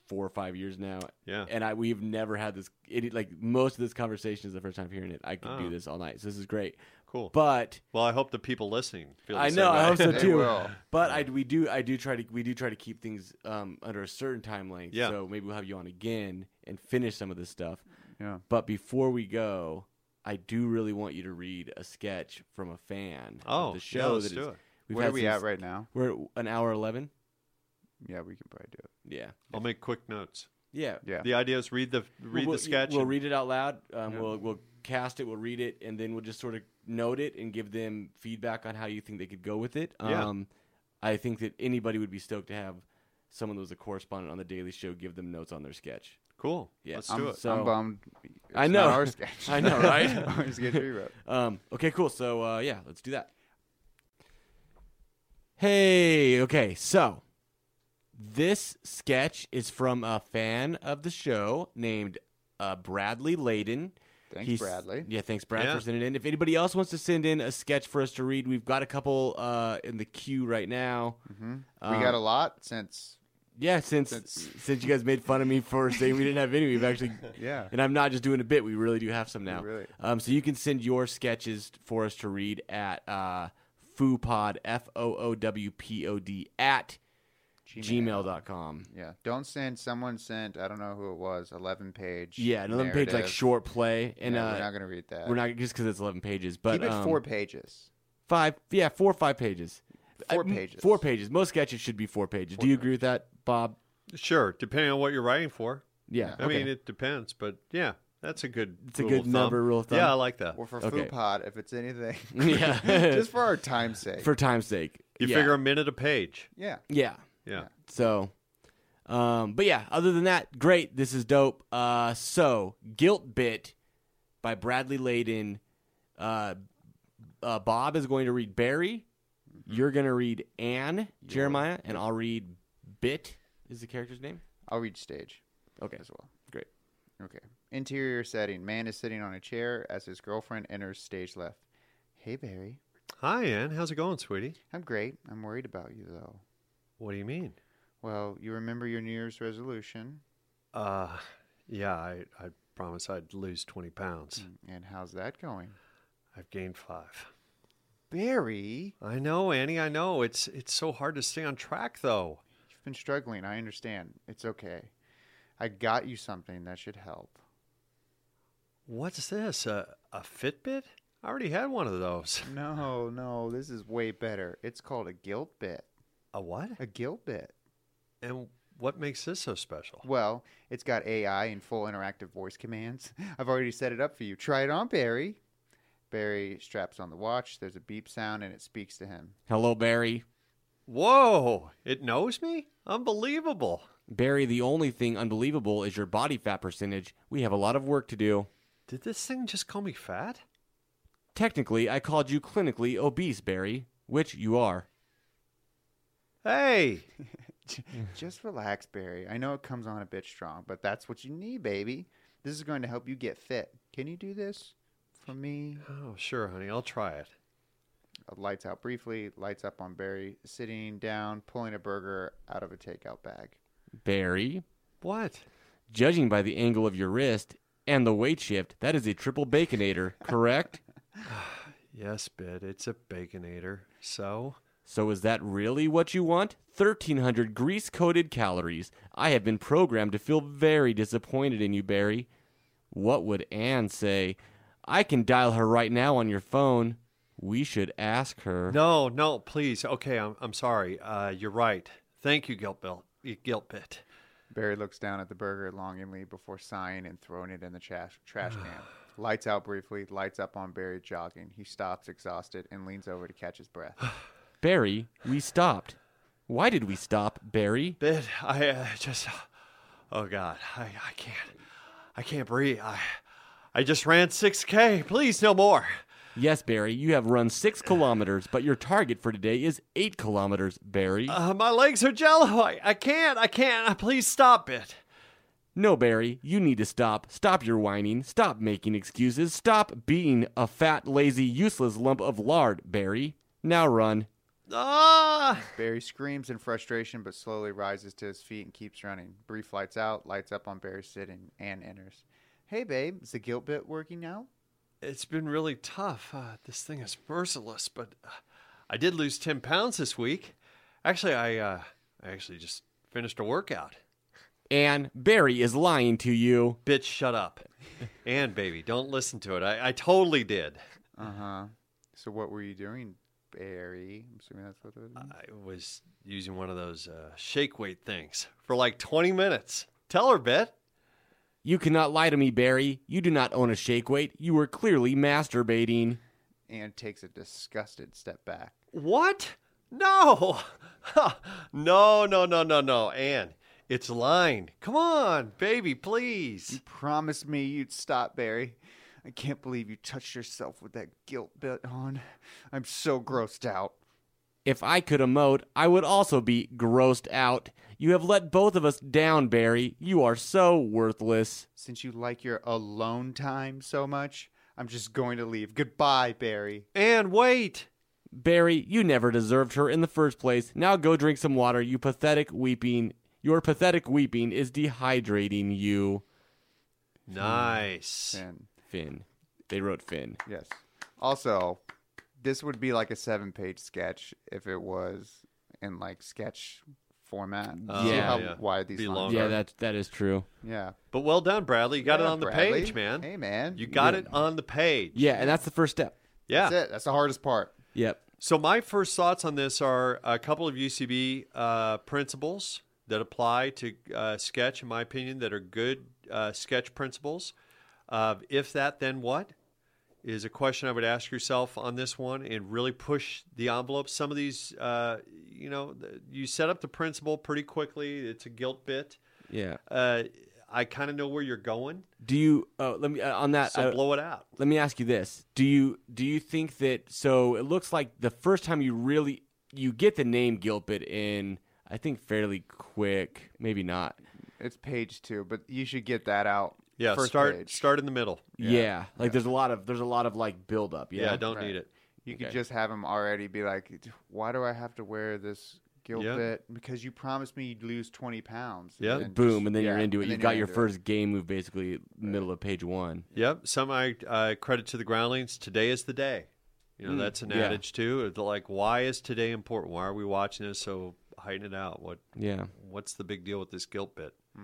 four or five years now. Yeah. and I we've never had this. It, like most of this conversation is the first time hearing it. I could Oh. do this all night. So this is great. Cool. But Well, I hope the people listening feel. The I same know. I hope so too. will. But I we do I do try to we do try to keep things um, under a certain time length. Yeah. So maybe we'll have you on again and finish some of this stuff. Yeah. But before we go, I do really want you to read a sketch from a fan Oh, of the yeah, show. let's that do is- it. We've Where are we some at right now? We're at an hour eleven. Yeah, we can probably do it. Yeah. I'll make quick notes. Yeah. Yeah. The idea is read the read we'll, the sketch. We'll and- read it out loud. Um, We'll we'll cast it. We'll read it, and then we'll just sort of note it and give them feedback on how you think they could go with it. Yeah. Um, I think that anybody would be stoked to have someone that was a correspondent on the Daily Show give them notes on their sketch. Cool. Yeah. Let's I'm- do it. So- I'm bummed. It's I know. not our sketch. I know, right? our sketch rewrote. Um, okay, cool. So uh, yeah, let's do that. Hey, okay, so this sketch is from a fan of the show named uh, Bradley Layden. Thanks, Bradley. Yeah, thanks, Brad, Yeah. for sending in. If anybody else wants to send in a sketch for us to read, we've got a couple uh, in the queue right now. we Um, got a lot since. Yeah, since Since- since you guys made fun of me for saying we didn't have any, we've actually Yeah. and I'm not just doing a bit. We really do have some now. Really. Um, so you can send your sketches for us to read at uh, foowpod f o o w p o d at gmail.com. Yeah. Don't send. Someone sent. I don't know who it was. Eleven page. Yeah, an 11 page like narrative. short play, and Yeah, uh, we're not gonna read that. we're not just because it's 11 pages, but Keep it um, four pages. five, yeah, four or five pages. Four m- pages. Four pages. Most sketches should be four pages. Do you agree with that, Bob? Sure, depending on what you're writing for. Yeah. I okay. mean, it depends, but yeah, that's a good. It's a rule good of number, rule of thumb. Yeah, I like that. Or for Okay. Food Pod, if it's anything. Yeah. Just for our time's sake. for time's sake. You yeah. figure a minute a page. yeah. Yeah. Yeah. So, um, but yeah, other than that, great. This is dope. Uh, so Guilt Bit by Bradley Layden. Uh, uh, Bob is going to read Barry. You're going to read Anne Jeremiah, and I'll read Bit. Is the character's name? I'll read stage Okay, as well. great. Okay. Interior setting. Man is sitting on a chair as his girlfriend enters stage left. Hey, Barry. Hi, Ann. How's it going, sweetie? I'm great. I'm worried about you, though. What do you mean? Well, you remember your New Year's resolution? Uh, yeah, I, I promised I'd lose 20 pounds. And how's that going? I've gained five. Barry, I know, Annie. I know. It's it's so hard to stay on track, though. you've been struggling. I understand. It's okay. I got you something that should help. What's this? A a Fitbit? I already had one of those. No, no, this is way better. It's called a guilt bit. A what? A guilt bit. And what makes this so special? Well, it's got AI and full interactive voice commands. I've already set it up for you. Try it on, Barry. Barry straps on the watch. There's a beep sound and it speaks to him. Hello, Barry. Whoa! It knows me? Unbelievable. Barry, the only thing unbelievable is your body fat percentage. We have a lot of work to do. Did this thing just call me fat? Technically, I called you clinically obese, Barry, which you are. Hey! Just relax, Barry. I know it comes on a bit strong, but that's what you need, baby. This is going to help you get fit. Can you do this for me? Oh, sure, honey. I'll try it. Uh, Lights out briefly. Lights up on Barry sitting down, pulling a burger out of a takeout bag. Barry, What? judging by the angle of your wrist and the weight shift, that is a triple baconator, correct? Yes, Bit. It's a baconator. So? So is that really what you want? 1300 grease-coated calories. I have been programmed to feel very disappointed in you, Barry. What would Anne say? I can dial her right now on your phone. We should ask her. No, no, please. Okay, I'm, I'm sorry. Uh, you're right. Thank you, Guilt Bill. Guilt Bit. Barry looks down at the burger longingly before sighing and throwing it in the trash, trash can. Lights out briefly, lights up on Barry jogging. He stops exhausted and leans over to catch his breath. Barry, we stopped. Why did we stop, Barry? Bit, I uh, just. Oh, God. I, I can't. I can't breathe. I, I just ran 6K. Please, no more. Yes, Barry, you have run six kilometers, but your target for today is eight kilometers, Barry. Uh, my legs are jello. I, I can't. I can't. Uh, please stop it. No, Barry, you need to stop. Stop your whining. Stop making excuses. Stop being a fat, lazy, useless lump of lard, Barry. Now run. Ah! Barry screams in frustration but slowly rises to his feet and keeps running. Brief lights out, lights up on Barry sitting. Anne enters. Hey, babe, is the guilt bit working now? It's been really tough. Uh, this thing is merciless, but uh, I did lose 10 pounds this week. Actually, I, uh, I actually just finished a workout. And Barry is lying to you. Bitch, shut up. and, baby, don't listen to it. I, I totally did. Uh huh. So, what were you doing, Barry? I'm assuming that's what it is. I was using one of those uh, shake weight things for like 20 minutes. Tell her, Bet. You cannot lie to me, Barry. You do not own a shake weight. You were clearly masturbating. Anne takes a disgusted step back. What? No. no, no, no, no, no. Anne, it's lying. Come on, baby, please. You promised me you'd stop, Barry. I can't believe you touched yourself with that guilt bit on. I'm so grossed out. If I could emote, I would also be grossed out. You have let both of us down, Barry. You are so worthless. Since you like your alone time so much, I'm just going to leave. Goodbye, Barry. And wait. Barry, you never deserved her in the first place. Now go drink some water, you pathetic weeping. Your pathetic weeping is dehydrating you. Nice. Fin. Fin. They wrote Fin. Yes. Also, this would be like a seven page sketch if it was in like sketch format. Oh, See Yeah. how yeah. wide these Be lines longer. Yeah, are? that that is true. Yeah. But well done, Bradley. You got it on the Bradley. page, man. Hey, man. You got Yeah. it on the page. Yeah, and that's the first step. Yeah. That's it. That's the hardest part. Yep. So my first thoughts on this are a couple of UCB uh, principles that apply to uh, sketch, in my opinion, that are good uh, sketch principles. Uh, if that, then what? Is a question I would ask yourself on this one, and really push the envelope. Some of these, uh, you know, you set up the principle pretty quickly. It's a guilt bit. Yeah. Uh, I kind of know where you're going, Do you? Uh, let me uh, on that. so uh, blow it out. let me ask you this: Do you do you think that? So it looks like the first time you really you get the name guilt bit in, I think fairly quick. Maybe not. It's page two, but you should get that out. Yeah, first start page. start in the middle. Yeah, like there's a lot of there's a lot of like build up. Yeah, Yeah, don't Right. need it. You could just have him already be like, "Why do I have to wear this guilt Yeah. bit? Because you promised me you'd lose twenty pounds." Yeah. then boom, just- and then you're into it. You've got your into it. first game move basically middle of page one. Yep. Some I uh, credit to the groundlings. Today is the day. You know, Mm, that's an yeah. adage too. Like, why is today important? Why are we watching this? So heighten it out. What Yeah, What's the big deal with this guilt bit? You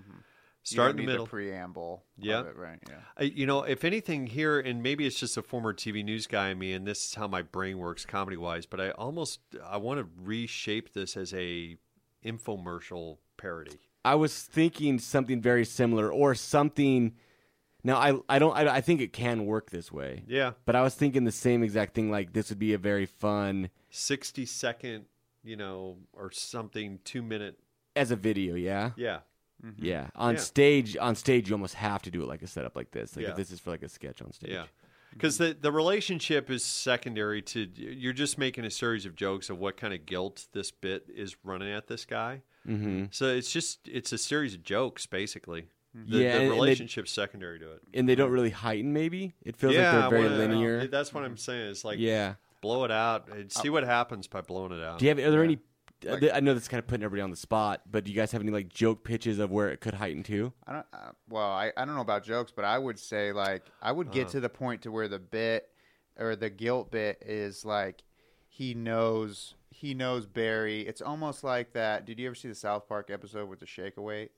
Start in the need middle. preamble. Yeah. it, right. Yeah. I, you know, if anything here, and maybe it's just a former TV news guy in me, and this is how my brain works comedy wise. But I almost I want to reshape this as a infomercial parody. I was thinking something very similar or something. Now I I don't I, I think it can work this way. Yeah, But I was thinking the same exact thing. Like this would be a very fun sixty second, you know, or something, two minute. as a video. Yeah. Yeah, Mm-hmm. Yeah, on Yeah. stage, on stage, you almost have to do it like a setup like this. Like Yeah. if this is for like a sketch on stage. Yeah. Mm-hmm. Because the, the relationship is secondary to you're just making a series of jokes of what kind of guilt this bit is running at this guy. Mm-hmm. So it's just it's a series of jokes basically. Mm-hmm. The, Yeah, the and they- secondary to it. And they don't really heighten. Maybe it feels yeah, like they're very wanna- linear. That's what I'm saying. It's like yeah. blow it out and see uh, what happens by blowing it out. Do you have? Are there any? Like- uh, I know this is kind of putting everybody on the spot, but do you guys have any like joke pitches of where it could heighten to? I don't. Uh, well, I, I don't know about jokes, but I would say like I would get to the point to where the bit or the guilt bit is like he knows he knows Barry. It's almost like that. Did you ever see the South Park episode with the shake weight?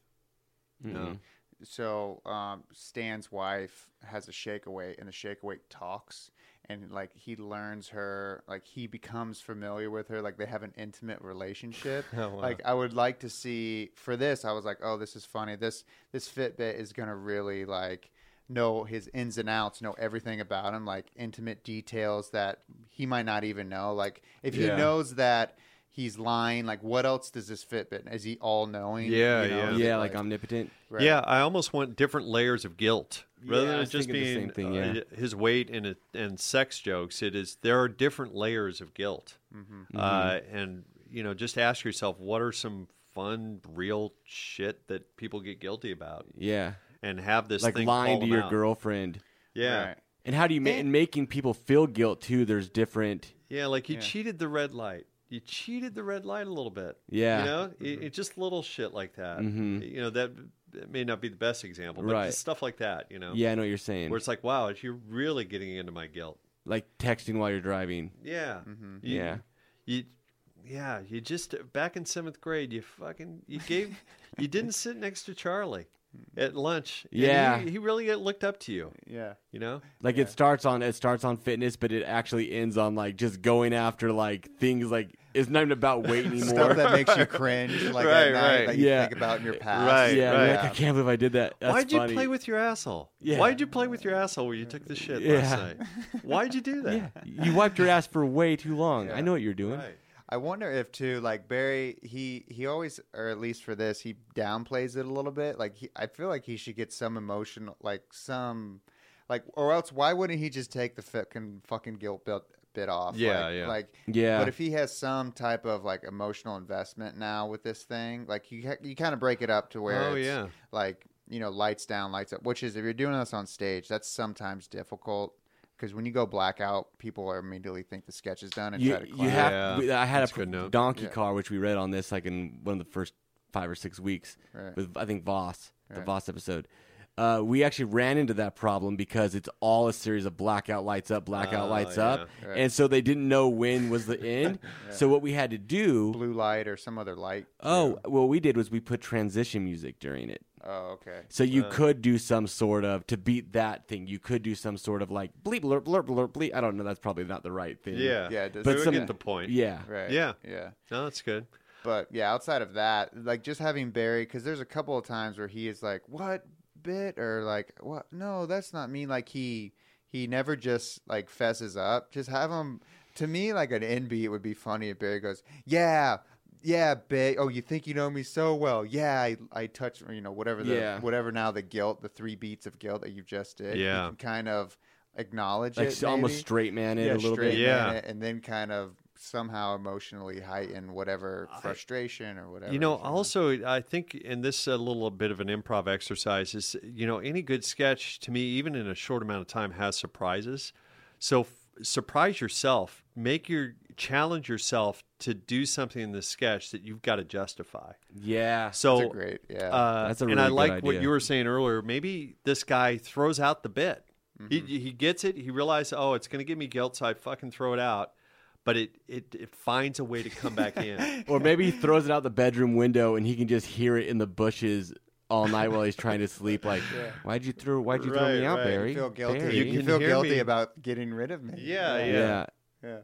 No. So um, Stan's wife has a shake weight, and the shake weight talks, and like he learns her, like he becomes familiar with her, like they have an intimate relationship. Oh, wow. Like I would like to see for this. I was like, oh, this is funny. This this Fitbit is gonna really like know his ins and outs, know everything about him, like intimate details that he might not even know. Like if he knows that. He's lying. Like, what else does this Fitbit? Is he all knowing? Yeah, You know, yeah. Yeah, like omnipotent. right. Yeah, I almost want different layers of guilt rather Yeah, than was just thinking the being same thing, yeah. uh, his weight and and sex jokes. It is there are different layers of guilt, Mm-hmm. uh, and you know, just ask yourself what are some fun, real shit that people get guilty about, Yeah, and have this like thing lying to your out. girlfriend. Yeah, Right. And how do you ma- And- and making people feel guilt too? There's different. yeah, like he Yeah. cheated the red light. You cheated the red light a little bit. Yeah. you know, it, it just little shit like that. Mhm. You know that, that may not be the best example, but Right. just stuff like that. You know, Yeah, I know what you're saying. where it's like, wow, you're really getting into my guilt. like texting while you're driving. Yeah. Mm-hmm. You- Yeah. You, yeah. You just back in seventh grade, you fucking you gave you didn't sit next to Charlie at lunch. Yeah. he, he really uh, looked up to you. Yeah. You know. Like it starts on it starts on fitness, but it actually ends on like just going after like things like it's not even about weight anymore. Stuff that makes you cringe, like Right, at night, right. that you Yeah. think about in your past. Right, yeah, right. like, I can't believe I did that. That's Why'd funny. you play with your asshole? Yeah. Why'd you play with your asshole when you took the shit Yeah. last night? Why'd you do that? Yeah, you wiped your ass for way too long. I know what you're doing. Right. I wonder if too, like Barry, he he always, or at least for this, he downplays it a little bit. Like he, I feel like he should get some emotional, like some, like, or else why wouldn't he just take the fucking fucking guilt bit bit off? Yeah, like, yeah. Like Yeah. But if he has some type of like emotional investment now with this thing, like you you kind of break it up to where Oh, it's, yeah. like you know lights down, lights up. Which is if you're doing this on stage, that's sometimes difficult. Because when you go blackout, people immediately think the sketch is done and You, try to you have. Yeah, we- I had that's a a good note. donkey Yeah. car, which we read on this like in one of the first five or six weeks Right. with I think Voss, the Right. Voss episode. Uh, we actually ran into that problem because it's all a series of blackout lights up, blackout Oh, lights yeah. up, Right. and so they didn't know when was the end. So what we had to do, blue light or some other light. oh, what we did was we put transition music during it. Oh, okay. So you could do some sort of to beat that thing. You could do some sort of like bleep blurp blurp blurp bleep. I don't know. That's probably not the right thing. Yeah, Yeah, it does- But but some- get the point. Yeah. Right. Yeah. Yeah. no, that's good. But yeah, outside of that, like just having Barry, because there's a couple of times where he is like, "What bit?" or like, "What? No, that's not me." Like he he never just like fesses up. Just have him. To me, like an N beat would be funny if Barry goes, "Yeah." Yeah, babe. Oh, you think you know me so well? Yeah, I, I touch, you know, whatever the, Yeah. whatever now the guilt, the three beats of guilt that you just did. you Yeah. can kind of acknowledge Like it, almost maybe. straight man it a little straight bit. Yeah. man it, and then kind of somehow emotionally heighten whatever frustration or whatever. You know, is going on. also, I think, and this is a little bit of an improv exercise is, you know, any good sketch to me, even in a short amount of time, has surprises. So f- surprise yourself, make your challenge yourself to do something in the sketch that you've got to justify. Yeah. So That's a great, yeah. Uh, That's a really and I good like what you were saying earlier. Maybe this guy throws out the bit. Mm-hmm. He, he gets it. He realizes, oh, it's going to give me guilt, so I fucking throw it out. But it, it, it finds a way to come back in. Or maybe he throws it out the bedroom window and he can just hear it in the bushes all night while he's trying to sleep. Like, why'd you throw? Why'd you throw me out, right. Barry? you feel guilty. Barry. You You, can feel guilty me. about getting rid of me. Yeah, yeah. yeah. yeah.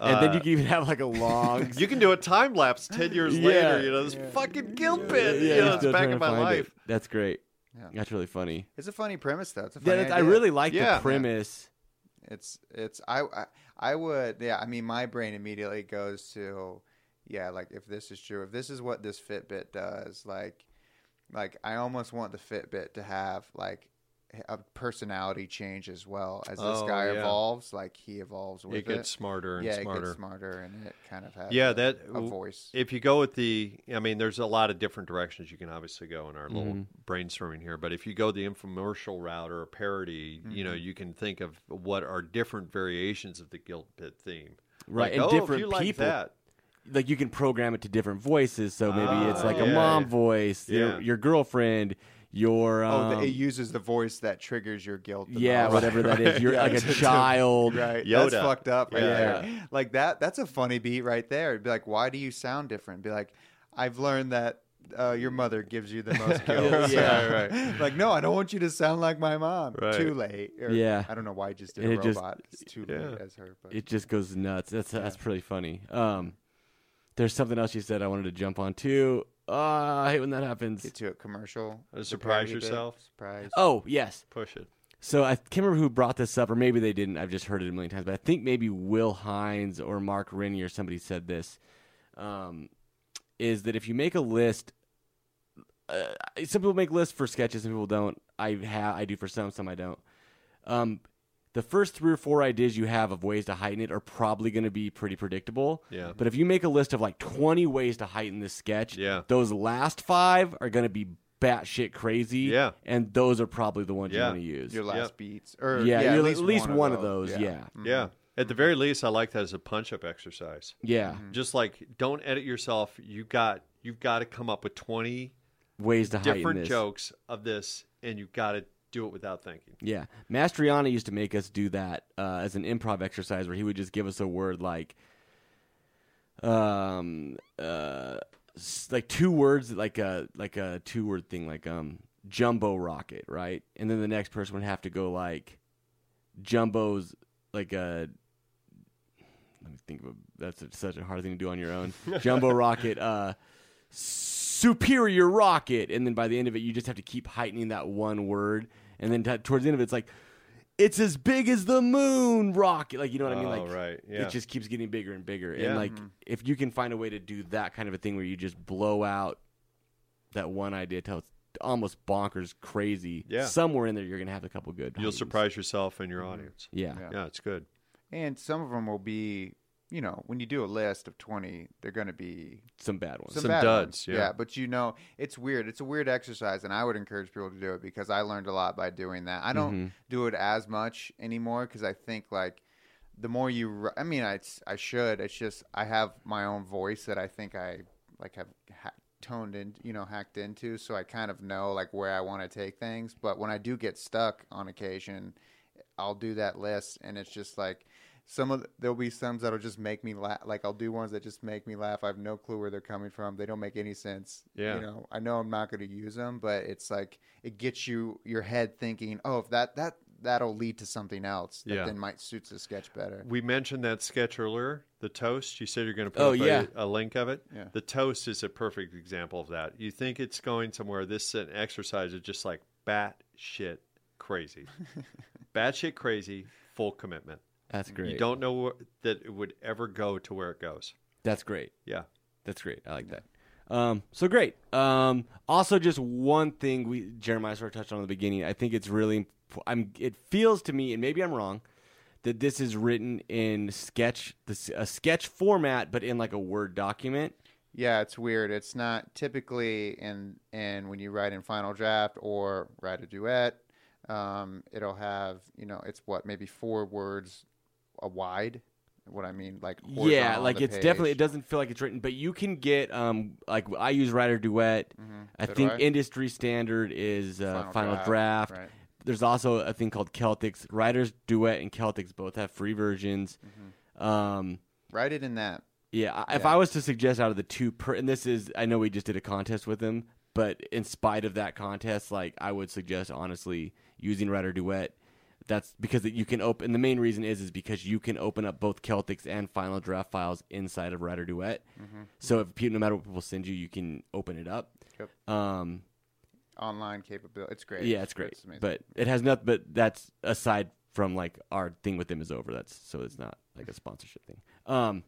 And then Uh, you can even have like a long. You can do a time lapse ten years Yeah. later. You know this fucking guilt bit. yeah, you know, it's back in my find it. life. That's great. Yeah. That's really funny. It's a funny premise, though. It's a Yeah, funny that's, I really like Yeah. the premise. It's it's I, I I would yeah. I mean, my brain immediately goes to yeah. Like if this is true, if this is what this Fitbit does, like like I almost want the Fitbit to have like a personality change as well as this Oh, guy yeah. evolves. Like he evolves with It gets smarter and yeah, smarter. it gets smarter, and it kind of has Yeah, a, that a voice. If you go with the, I mean, there's a lot of different directions you can obviously go in our little Mm-hmm. brainstorming here. But if you go the infomercial route or a parody, you know, Mm-hmm. you can think of what are different variations of the guilt bit theme. Right, Like, and oh, different if you like people- that. Like you can program it to different voices. So maybe it's like a mom yeah. voice, Yeah. your your girlfriend, your oh, um, the, it uses the voice that triggers your guilt. the yeah, most. whatever that is. You're like a child. Right. Yoda. That's fucked up right Yeah. there. Like that that's a funny beat right there. It'd be like, why do you sound different? Be like, I've learned that uh, your mother gives you the most guilt. Yeah, right. Like, no, I don't want you to sound like my mom. Right. Too late. Or, Yeah. I don't know why I just did And a it just- robot. it's too Yeah. late as her. But It just goes nuts. That's that's pretty funny. Um, there's something else you said I wanted to jump on too. Uh, I hate when that happens. get to a commercial. Uh, surprise parody bit. yourself? Surprise. Oh yes. Push it. So I can't remember who brought this up, or maybe they didn't. I've just heard it a million times, but I think maybe Will Hines or Mark Rennie or somebody said this. Um, is that if you make a list, uh, some people make lists for sketches, some people don't. I have, I do for some, some I don't. Um, the first three or four ideas you have of ways to heighten it are probably going to be pretty predictable. Yeah. But if you make a list of like 20 ways to heighten this sketch, Yeah. those last five are going to be batshit crazy. Yeah. And those are probably the ones you Yeah. want to use. Your last Yep. beats. Or Yeah, yeah, you're at least, one of those, yeah. Mhm. Yeah. At the very least, I like that as a punch-up exercise. Yeah. Mm-hmm. Just like don't edit yourself. You got you've got to come up with twenty Ways to heighten different this. jokes of this, and you've got to do it without thinking. Yeah. Mastriani used to make us do that uh, as an improv exercise where he would just give us a word like um uh like two words like a like a two word thing like um jumbo rocket, right? And then the next person would have to go like jumbo's like a let me think of a, that's a, such a hard thing to do on your own. Jumbo rocket uh superior rocket and then by the end of it you just have to keep heightening that one word and then t- towards the end of it it's like it's as big as the moon rocket like you know what i mean Oh, like right, yeah. it just keeps getting bigger and bigger Yeah. and like Mm-hmm. if you can find a way to do that kind of a thing where you just blow out that one idea till it's almost bonkers crazy Yeah. somewhere in there you're gonna have a couple good You'll heightens. surprise yourself and your audience. yeah. Yeah. Yeah, it's good. And some of them will be, you know, when you do a list of 20, they're going to be some bad ones some, Some bad duds, ones. yeah. but you know, it's weird. It's a weird exercise, and I would encourage people to do it because I learned a lot by doing that. I don't Mm-hmm. do it as much anymore because I think like the more you, I mean, I I should. It's just I have my own voice that I think I like have ha- toned in, you know, hacked into, so I kind of know like where I want to take things. But when I do get stuck on occasion, I'll do that list, and it's just like some of the, there'll be some that'll just make me laugh. Like I'll do ones that just make me laugh. I have no clue where they're coming from. They don't make any sense. Yeah. You know, I know I'm not going to use them, but it's like it gets you your head thinking, oh, if that that that'll lead to something else that Yeah. then might suits the sketch better. We mentioned that sketch earlier, the toast. You said you're going to put Oh, yeah. a, a link of it. Yeah. The toast is a perfect example of that. You think it's going somewhere. This uh, exercise is just like bat shit crazy. bat shit crazy, full commitment. That's great. You don't know wh- that it would ever go to where it goes. That's great. Yeah. That's great. I like that. Um, so great. Um, also, just one thing we Jeremiah sort of touched on in the beginning. I think it's really. imp- I'm. It feels to me, and maybe I'm wrong, that this is written in sketch, this a sketch format, but in like a Word document. Yeah, it's weird. It's not typically in in when you write in Final Draft or Writer Duet. Um, it'll have you know it's what maybe four words a wide. What I mean, like Yeah, like it's definitely. It doesn't feel like it's written, but you can get um like I use Writer Duet. I Mm-hmm. So think I. industry standard is uh, Final Final, Draft, Draft. right. There's also a thing called Celtx. Writers Duet and Celtx both have free versions. Um, Write it in that. yeah, I if I was to suggest out of the two, per, and this is, I know we just did a contest with them, but in spite of that contest, like I would suggest honestly using Writer Duet. That's because you can open. The main reason is is because you can open up both Celtx and Final Draft files inside of Writer Duet. So if no matter what people send you, you can open it up. Yep. Um, Online capability. It's great. yeah, it's great, amazing. but it has nothing. But that's aside from like our thing with them is over. That's so it's not like a sponsorship thing. Um,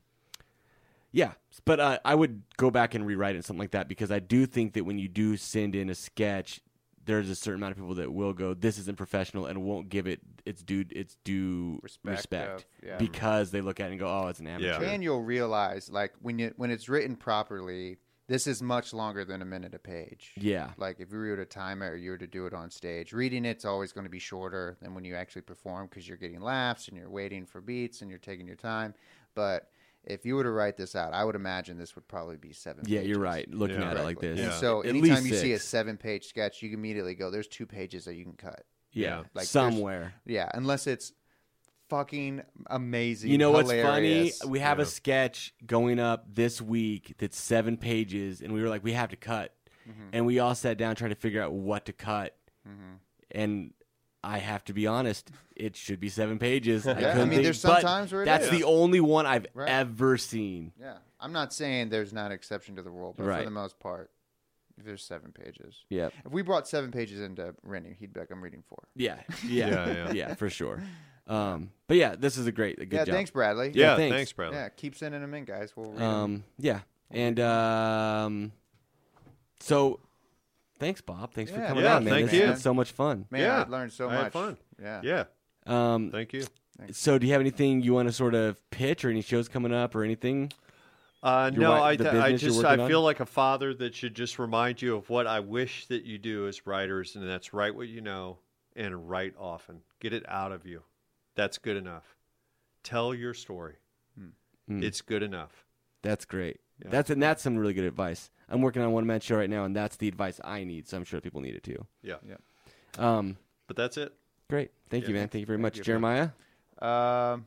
yeah, but uh, I would go back and rewrite it something like that because I do think that when you do send in a sketch, there's a certain amount of people that will go, "This isn't professional," and won't give it its due its due Respect respect, of- yeah. because they look at it and go, "Oh, it's an amateur." Yeah. and you'll realize like when you when it's written properly, this is much longer than a minute a page. Yeah. Like if you were to time it or you were to do it on stage, reading it's always going to be shorter than when you actually perform because you're getting laughs and you're waiting for beats and you're taking your time. But if you were to write this out, I would imagine this would probably be seven. Yeah, pages. you're right. Looking Yeah. at it like this, Yeah. so At anytime least you see a seven-page sketch, you immediately go, "There's two pages that you can cut." yeah, Yeah. Like, somewhere. Yeah, unless it's fucking amazing. You know what's funny? We have Yeah. a sketch going up this week that's seven pages, and we were like, we have to cut, Mm-hmm. and we all sat down trying to figure out what to cut, and I have to be honest, it should be seven pages. I, Yeah, I mean, think- there's but sometimes where it that's is. the only one I've Right. ever seen. Yeah, I'm not saying there's not an exception to the rule, but Right. for the most part, there's seven pages. Yep. If we brought seven pages into Rennie, he'd be like, "I'm reading four. Yeah, yeah, Yeah, yeah, yeah. for sure. Um, but yeah, this is a great, a good yeah, job. thanks, Bradley. Yeah, thanks. thanks, Bradley. yeah. Keep sending them in, guys. We'll read 'em. Um, yeah, and um, so thanks, Bob. Thanks for Yeah, coming yeah, on, man. thank This you. has been so much fun. Man, yeah, I learned so I had much. fun. Yeah. Yeah, Um, thank you. so do you have anything you want to sort of pitch or any shows coming up or anything? Uh, Your no, wi- I, the I business you're just working I on? feel like a father that should just remind you of what I wish that you do as writers, and that's write what you know and write often. Get it out of you. That's good enough. Tell your story. Hmm. It's good enough. That's great. Yeah. That's and that's some really good advice. I'm working on a one man show right now, and that's the advice I need. So I'm sure people need it too. Yeah. Yeah. Um, But that's it. great. Thank you, man. Thank you very Thank much, you. Jeremiah. Um,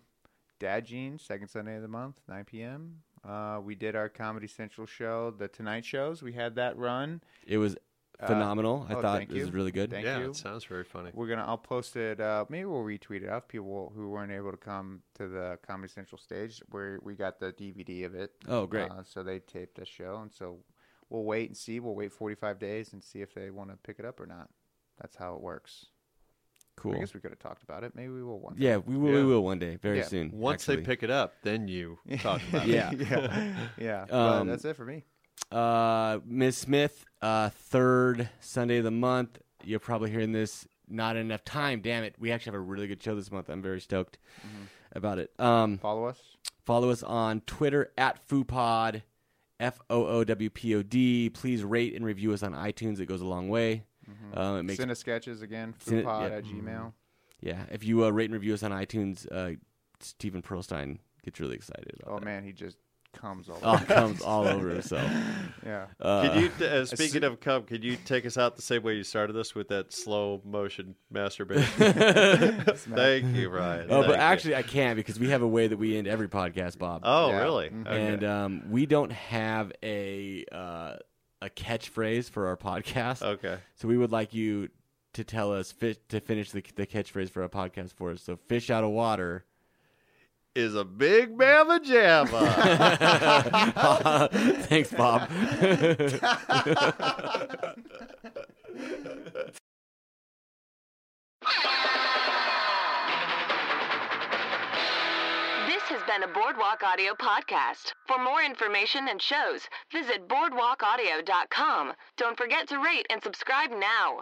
Dad Jeans, second Sunday of the month, 9 p.m. Uh, we did our Comedy Central show, the Tonight shows. We had that run. It was phenomenal. I oh, thought it was you. really good. Thank yeah, you. it sounds very funny. We're gonna. I'll post it. Uh, maybe we'll retweet it out. People who weren't able to come to the Comedy Central stage, where we got the DVD of it. Oh, great. Uh, so they taped the show, and so we'll wait and see. We'll wait 45 days and see if they want to pick it up or not. That's how it works. cool. I guess we could have talked about it. Maybe we will one. day. Yeah, we will. We will one day, very Yeah. soon. Once actually. they pick it up, then you talk about Yeah. it. yeah, yeah. Um, that's it for me. Uh, Ms. Smith, uh, third Sunday of the month. You're probably hearing this not enough time. Damn it. We actually have a really good show this month. I'm very stoked Mm-hmm. about it. Um, Follow us. follow us on Twitter at FOOWPOD, F O O W P O D. Please rate and review us on iTunes. It goes a long way. Um, it makes Send us sketches again. foowpod yeah. at Gmail. yeah. If you uh, rate and review us on iTunes, uh, Stephen Pearlstein gets really excited. About Oh that. man, he just comes all Oh, over. it comes all over himself. yeah. Uh, Could you, uh, speaking of cum, could you take us out the same way you started this with that slow motion masturbation? Thank you, Ryan. Oh, Thank but you. actually, I can't because we have a way that we end every podcast, Bob. oh, Yeah. really? Mhm. Okay. And um, we don't have a uh, a catchphrase for our podcast. okay. So we would like you to tell us fi- to finish the, the catchphrase for our podcast for us. So fish out of water. Is a big mamma jamma. Thanks, Bob. This has been a Boardwalk Audio podcast. For more information and shows, visit boardwalkaudio.com. Don't forget to rate and subscribe now.